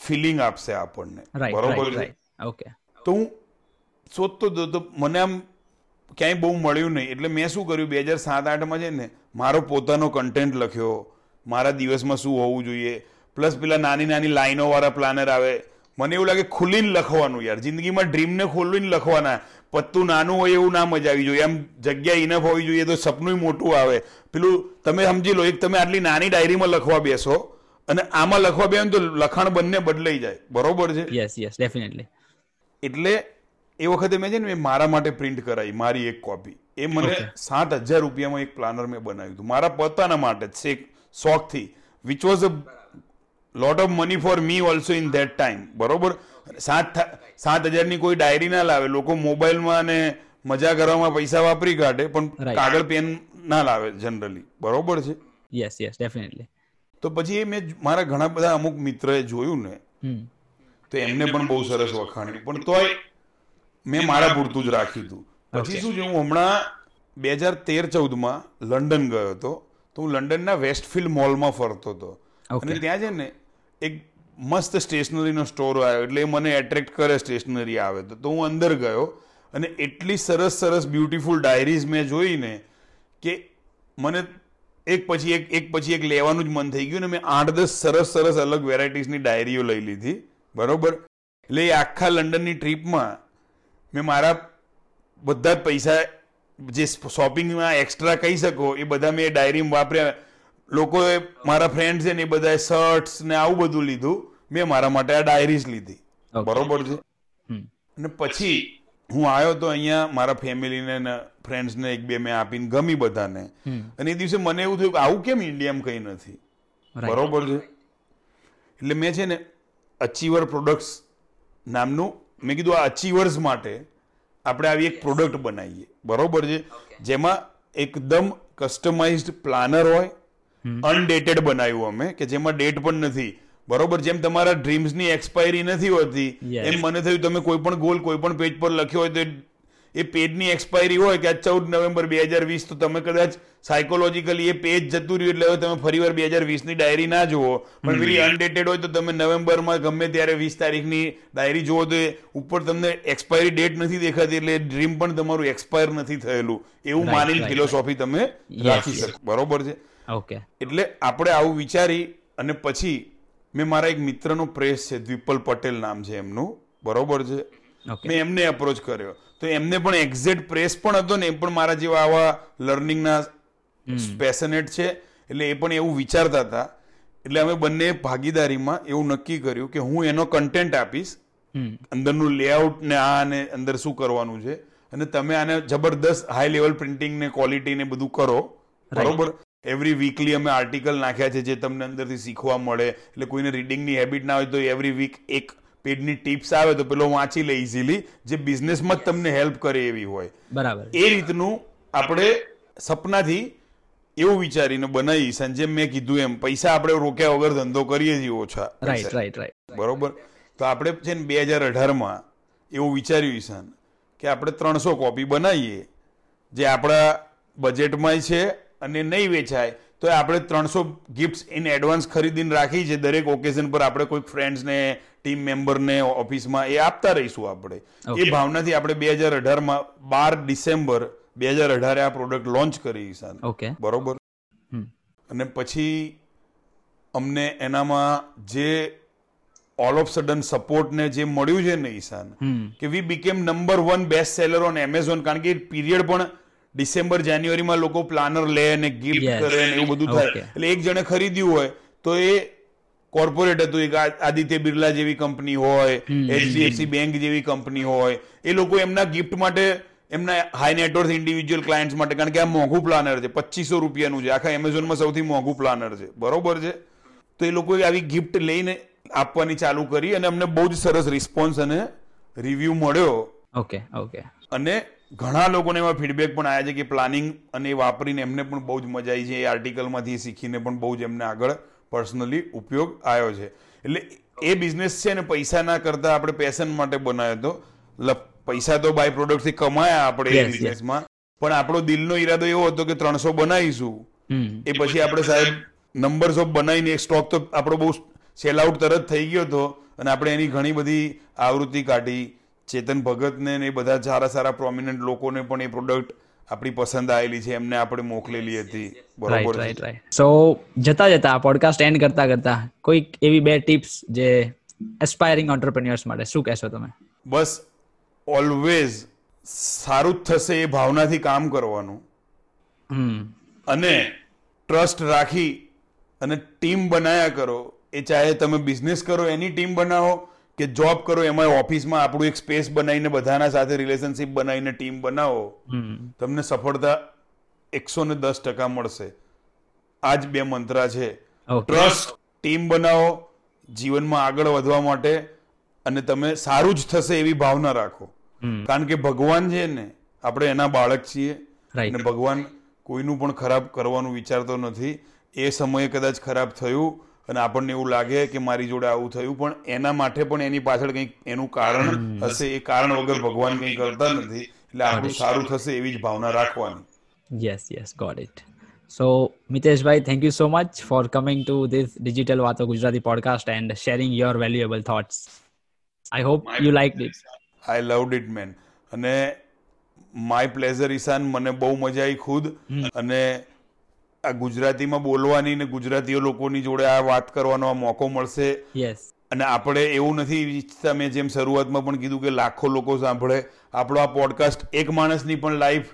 ફિલિંગ આપશે આપણને. બરોબર ઓકે તો હું શોધતો હતો તો મને આમ ક્યાંય બહુ મળ્યું નહીં. એટલે મેં શું કર્યું? બે હજાર સાત આઠમાં છે ને મારો પોતાનો કન્ટેન્ટ લખ્યો. મારા દિવસમાં શું હોવું જોઈએ? પ્લસ પેલા નાની નાની લાઈનોવાળા પ્લાનર આવે. મને એવું લાગે ખુલ્લીને લખવાનું યાર. જિંદગીમાં ડ્રીમને ખોલીને લખવાના. પત્તું નાનું હોય એવું ના મજા આવી જોઈએ. એમ જગ્યા ઇનફ હોવી જોઈએ તો સપનું મોટું આવે. પેલું તમે સમજી લો એક તમે આટલી નાની ડાયરીમાં લખવા બેસો અને આમાં લખવા બે તો લખાણ બંને બદલાઈ જાય. બરોબર છે? યસ યસ ડેફિનેટલી એટલે એ વખતે મેં છે ને મેં મારા માટે પ્રિન્ટ કરાવી મારી એક કોપી એ મને સાત હજાર રૂપિયામાં એક પ્લાનર મેં બનાવ્યું હતું. મારા પોતાના માટે જ શોખથી. Which was a lot of money for me also in that time બરોબર? સાત સાત હજારની કોઈ ડાયરી ના લાવે. લોકો મોબાઈલમાં અને મજા કરવામાં પૈસા વાપરી કાઢે પણ કાગળ પેન ના લાવે જનરલી બરોબર છે? યસ યસ ડેફિનેટલી તો પછી એ મેં મારા ઘણા બધા અમુક મિત્રએ જોયું ને તો એમને પણ બહુ સરસ વખાણ્યું. પણ તોય મેં મારા પૂરતું જ રાખ્યું હતું. પછી શું છે હું હમણાં બે હજાર તેર ચૌદમાં લંડન ગયો હતો. તો હું લંડનના વેસ્ટફિલ્ડ મોલમાં ફરતો હતો. અને ત્યાં છે ને એક મસ્ત સ્ટેશનરીનો સ્ટોર આવ્યો. એટલે એ મને એટ્રેક્ટ કરે સ્ટેશનરી આવે તો. તો હું અંદર ગયો અને એટલી સરસ સરસ બ્યુટીફુલ ડાયરીઝ મેં જોઈને કે મને એક પછી એક એક પછી એક લેવાનું જ મન થઈ ગયું ને મેં આઠ દસ સરસ સરસ અલગ વેરાયટીઝની ડાયરીઓ લઈ લીધી. બરોબર? એટલે એ આખા લંડનની ટ્રીપમાં મેં મારા બધા જ પૈસા જે શોપિંગમાં એક્સ્ટ્રા કહી શકો એ બધા મેં ડાયરીમાં વાપર્યા. લોકોએ મારા ફ્રેન્ડ છે ને એ બધાએ શર્ટ્સ ને આવું બધું લીધું. મેં મારા માટે આ ડાયરીઝ લીધી. બરોબર છે. અને પછી હું આવ્યો તો અહીંયા મારા ફેમિલીને ને ફ્રેન્ડ્સને એક બે મેં આપીને ગમી બધાને. અને એ દિવસે મને એવું થયું કે આવું કેમ ઇન્ડિયામાં કંઈ નથી? બરોબર છે. એટલે મેં છે ને અચીવર પ્રોડક્ટ્સ નામનું મેં કીધું આ અચીવર્સ માટે આપણે આવી એક પ્રોડક્ટ બનાવીએ. બરોબર છે? જેમાં એકદમ કસ્ટમાઇઝડ પ્લાનર હોય અનડેટેડ બનાવ્યું અમે કે જેમાં ડેટ પણ નથી. બરોબર? જેમ તમારા ડ્રીમ્સની એક્સપાયરી નથી હોતી એમ મને થયું તમે કોઈ પણ ગોલ કોઈ પણ પેજ પર લખ્યો હોય તો એ- પેજની એક્સપાયરી હોય કે ચૌદ નવેમ્બર બે હજાર વીસ તો તમે કદાચ સાયકોલોજીકલી એ પેજ જતું રહ્યું એટલે હવે તમે ફરીવાર બે હજાર વીસની ડાયરી ના જુઓ. પણ પેલી અનડેટેડ હોય તો તમે નવેમ્બરમાં ગમે ત્યારે વીસ તારીખની ડાયરી જુઓ તો ઉપર તમને એક્સપાયરી ડેટ નથી દેખાતી એટલે ડ્રીમ પણ તમારું એક્સપાયર નથી થયેલું. એવું માની ફિલોસોફી તમે રાખી શકો. બરોબર છે? ઓકે એટલે આપણે આવું વિચારી અને પછી મેં મારા એક મિત્રનો પ્રેસ છે દ્વિપલ પટેલ નામ છે એમનું. બરોબર છે? મેં એમને અપ્રોચ કર્યો. તો એમને પણ એક્ઝેક્ટ પ્રેસ પણ હતો ને એ પણ મારા જેવા આવા લર્નિંગના પેશનેટ છે. એટલે એ પણ એવું વિચારતા હતા. એટલે અમે બંને ભાગીદારીમાં એવું નક્કી કર્યું કે હું એનો કન્ટેન્ટ આપીશ અંદરનું લેઆઉટ ને આ અને અંદર શું કરવાનું છે. અને તમે આને જબરદસ્ત હાઈ લેવલ પ્રિન્ટિંગ ને ક્વોલિટી ને બધું કરો. બરોબર? એવરી વીકલી અમે આર્ટિકલ નાખ્યા છે જે તમને અંદરથી શીખવા મળે. એટલે કોઈને રીડિંગની હેબિટ ના હોય તો એવરી વીક એક પેજની ટિપ્સ આવે તો પેલો વાંચી લે ઇઝીલી જે બિઝનેસમાં જ તમને હેલ્પ કરે એવી હોય. બરાબર. એ રીતનું આપણે સપનાથી એવું વિચારીને બનાવી સંજય મેં કીધું એમ પૈસા આપણે રોક્યા વગર ધંધો કરીએ છીએ ઓછા. રાઈટ રાઈટ રાઈટ બરોબર? તો આપણે છે ને બે હજાર અઢારમાં એવું વિચાર્યું ઈશાન કે આપણે ત્રણસો કોપી બનાવીએ જે આપણા બજેટમાં છે અને નહીં વેચાય. તો આપણે ત્રણસો ગિફ્ટ્સ ઇન એડવાન્સ ખરીદીને રાખી છે દરેક ઓકેઝન પર આપણે કોઈક ફ્રેન્ડ્સને ટીમ મેમ્બરને ઓફિસમાં એ આપતા રહીશું આપણે. એ ભાવનાથી આપણે બે હજાર અઢારમાં બાર ડિસેમ્બર બે હજાર અઢારે આ પ્રોડક્ટ લોન્ચ કરી ઈશાન. ઓકે બરોબર? અને પછી અમને એનામાં જે ઓલ ઓફ સડન સપોર્ટ ને જે મળ્યું છે ને ઈશાન કે we became number one best seller on Amazon કારણ કે પીરિયડ પણ ડિસેમ્બર જાન્યુઆરીમાં લોકો પ્લાનર લે અને ગિફ્ટ કરે અને એવું બધું થાય. એટલે એક જણે ખરીદ્યું હોય તો એ કોર્પોરેટ હતું એક આદિત્ય બિરલા જેવી કંપની હોય એચડીએફસી બેંક જેવી કંપની હોય એ લોકો એમના ગિફ્ટ માટે એમના હાઈ નેટવર્થ ઇન્ડિવિજ્યુઅલ ક્લાયન્ટ્સ માટે કારણ કે આ મોંઘું પ્લાનર છે પચીસો રૂપિયાનું છે આખા એમેઝોનમાં સૌથી મોંઘું પ્લાનર છે. બરોબર છે? તો એ લોકોએ આવી ગિફ્ટ લઈને આપવાની ચાલુ કરી અને અમને બહુ જ સરસ રિસ્પોન્સ અને રિવ્યુ મળ્યો. ઓકે ઓકે અને ઘણા લોકોને એવા ફીડબેક પણ આવ્યા છે કે પ્લાનિંગ અને વાપરીને એમને પણ બહુ જ મજા આવી છે. એ આર્ટિકલમાંથી શીખીને પણ બહુ જ એમને આગળ પર્સનલી ઉપયોગ આવ્યો છે. એટલે એ બિઝનેસ છે ને પૈસા ના કરતા આપણે પેશન માટે બનાવ્યો હતો પૈસા તો બાય પ્રોડક્ટથી કમાયા આપણે એ. બિઝનેસમાં પણ આપણો દિલનો ઈરાદો એવો હતો કે ત્રણસો બનાવીશું. એ પછી આપણે સાહેબ નંબર્સ ઓફ બનાવીને એક સ્ટોક તો આપણો બહુ સેલ આઉટ તરત થઈ ગયો હતો અને આપણે એની ઘણી બધી આવૃત્તિ કાઢી. ચેતન ભગતને ને એ બધા સારા સારા પ્રોમિનન્ટ લોકોને પણ એ પ્રોડક્ટ આપણી પસંદ આવેલી છે એમને આપણે મોકલેલી હતી. બરોબર રાઈટ રાઈટ સો જતા જતા પોડકાસ્ટ એન્ડ કરતા કરતા કોઈક એવી બે ટિપ્સ જે એસ્પાયરિંગ ઓન્ટરપ્રિન્યોર્સ માટે શું કહેશો તમે? બસ ઓલવેઝ સારું જ થશે એ ભાવનાથી કામ કરવાનું. અને ટ્રસ્ટ રાખી અને ટીમ બનાયા કરો. એ ચાહે તમે બિઝનેસ કરો એની ટીમ બનાવો કે જોબ કરો એમાં ઓફિસમાં આપણું એક સ્પેસ બનાવીને બધાના સાથે રિલેશનશિપ બનાવીને ટીમ બનાવો તમને સફળતા એકસો ને દસ ટકા મળશે. આ જ બે મંત્રા છે. ટ્રસ્ટ ટીમ બનાવો જીવનમાં આગળ વધવા માટે અને તમે સારું જ થશે એવી ભાવના રાખો. કારણ કે ભગવાન છે ને આપણે એના બાળક છીએ. અને ભગવાન કોઈનું પણ ખરાબ કરવાનું વિચારતો નથી. એ સમયે કદાચ ખરાબ થયું અને આપણને એવું લાગે કે મારી જોડે આવું થયું પણ એના માટે પણ એની પાછળ કંઈક એનું કારણ હશે એ કારણ વગર ભગવાન કંઈ કરતા નથી એટલે આપણું સારું થશે એવી જ ભાવના રાખવાની Yes, yes, got it. So, Mitesh bhai, thank you so much for coming to this Digital Vato Gujarati podcast and sharing your valuable thoughts. I hope you liked it. I loved it man અને માય પ્લેઝર ઈશાન મને બહુ મજા આવી ખુદ અને આ ગુજરાતીમાં બોલવાની ને ગુજરાતીઓ લોકોની જોડે આ વાત કરવાનો આ મોકો મળશે? યસ અને આપણે એવું નથી ઈચ્છતા મેં જેમ શરૂઆતમાં પણ કીધું કે લાખો લોકો સાંભળે આપણો આ પોડકાસ્ટ એક માણસની પણ લાઈફ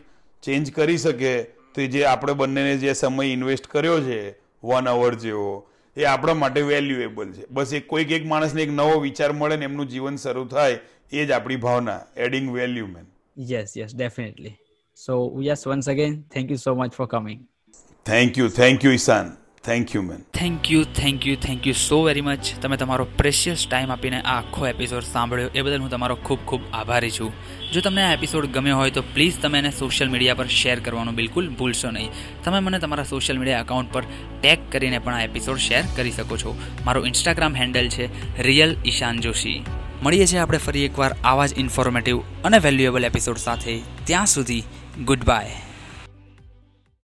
ચેન્જ કરી શકે તો જે આપણે બંનેને જે સમય ઇન્વેસ્ટ કર્યો છે વન અવર જેવો એ આપણા માટે વેલ્યુએબલ છે. બસ એ કોઈક એક માણસને એક નવો વિચાર મળે ને એમનું જીવન શરૂ થાય એ જ આપણી ભાવના adding value man yes yes definitely so yes once again thank you so much for coming. Thank you thank you Ishaan thank you man thank you thank you thank you so very much તમે તમારો પ્રેશિયસ ટાઈમ આપીને આ આખો એપિસોડ સાંભળ્યો. એ બદલ હું તમારો ખૂબ ખૂબ આભારી છું. જો તમને આ એપિસોડ ગમ્યો હોય તો પ્લીઝ તમે એને સોશિયલ મીડિયા પર શેર કરવાનું બિલકુલ ભૂલશો નહીં. તમે મને તમારા સોશિયલ મીડિયા એકાઉન્ટ પર ટેગ કરીને પણ આ એપિસોડ શેર કરી શકો છો. મારો ઇન્સ્ટાગ્રામ હેન્ડલ છે રિયલ ઈશાન જોશી મળીએ છીએ આપણે ફરી એકવાર આવા જ ઇન્ફોર્મેટિવ અને વેલ્યુએબલ એપિસોડ સાથે. ત્યાં સુધી ગુડ બાય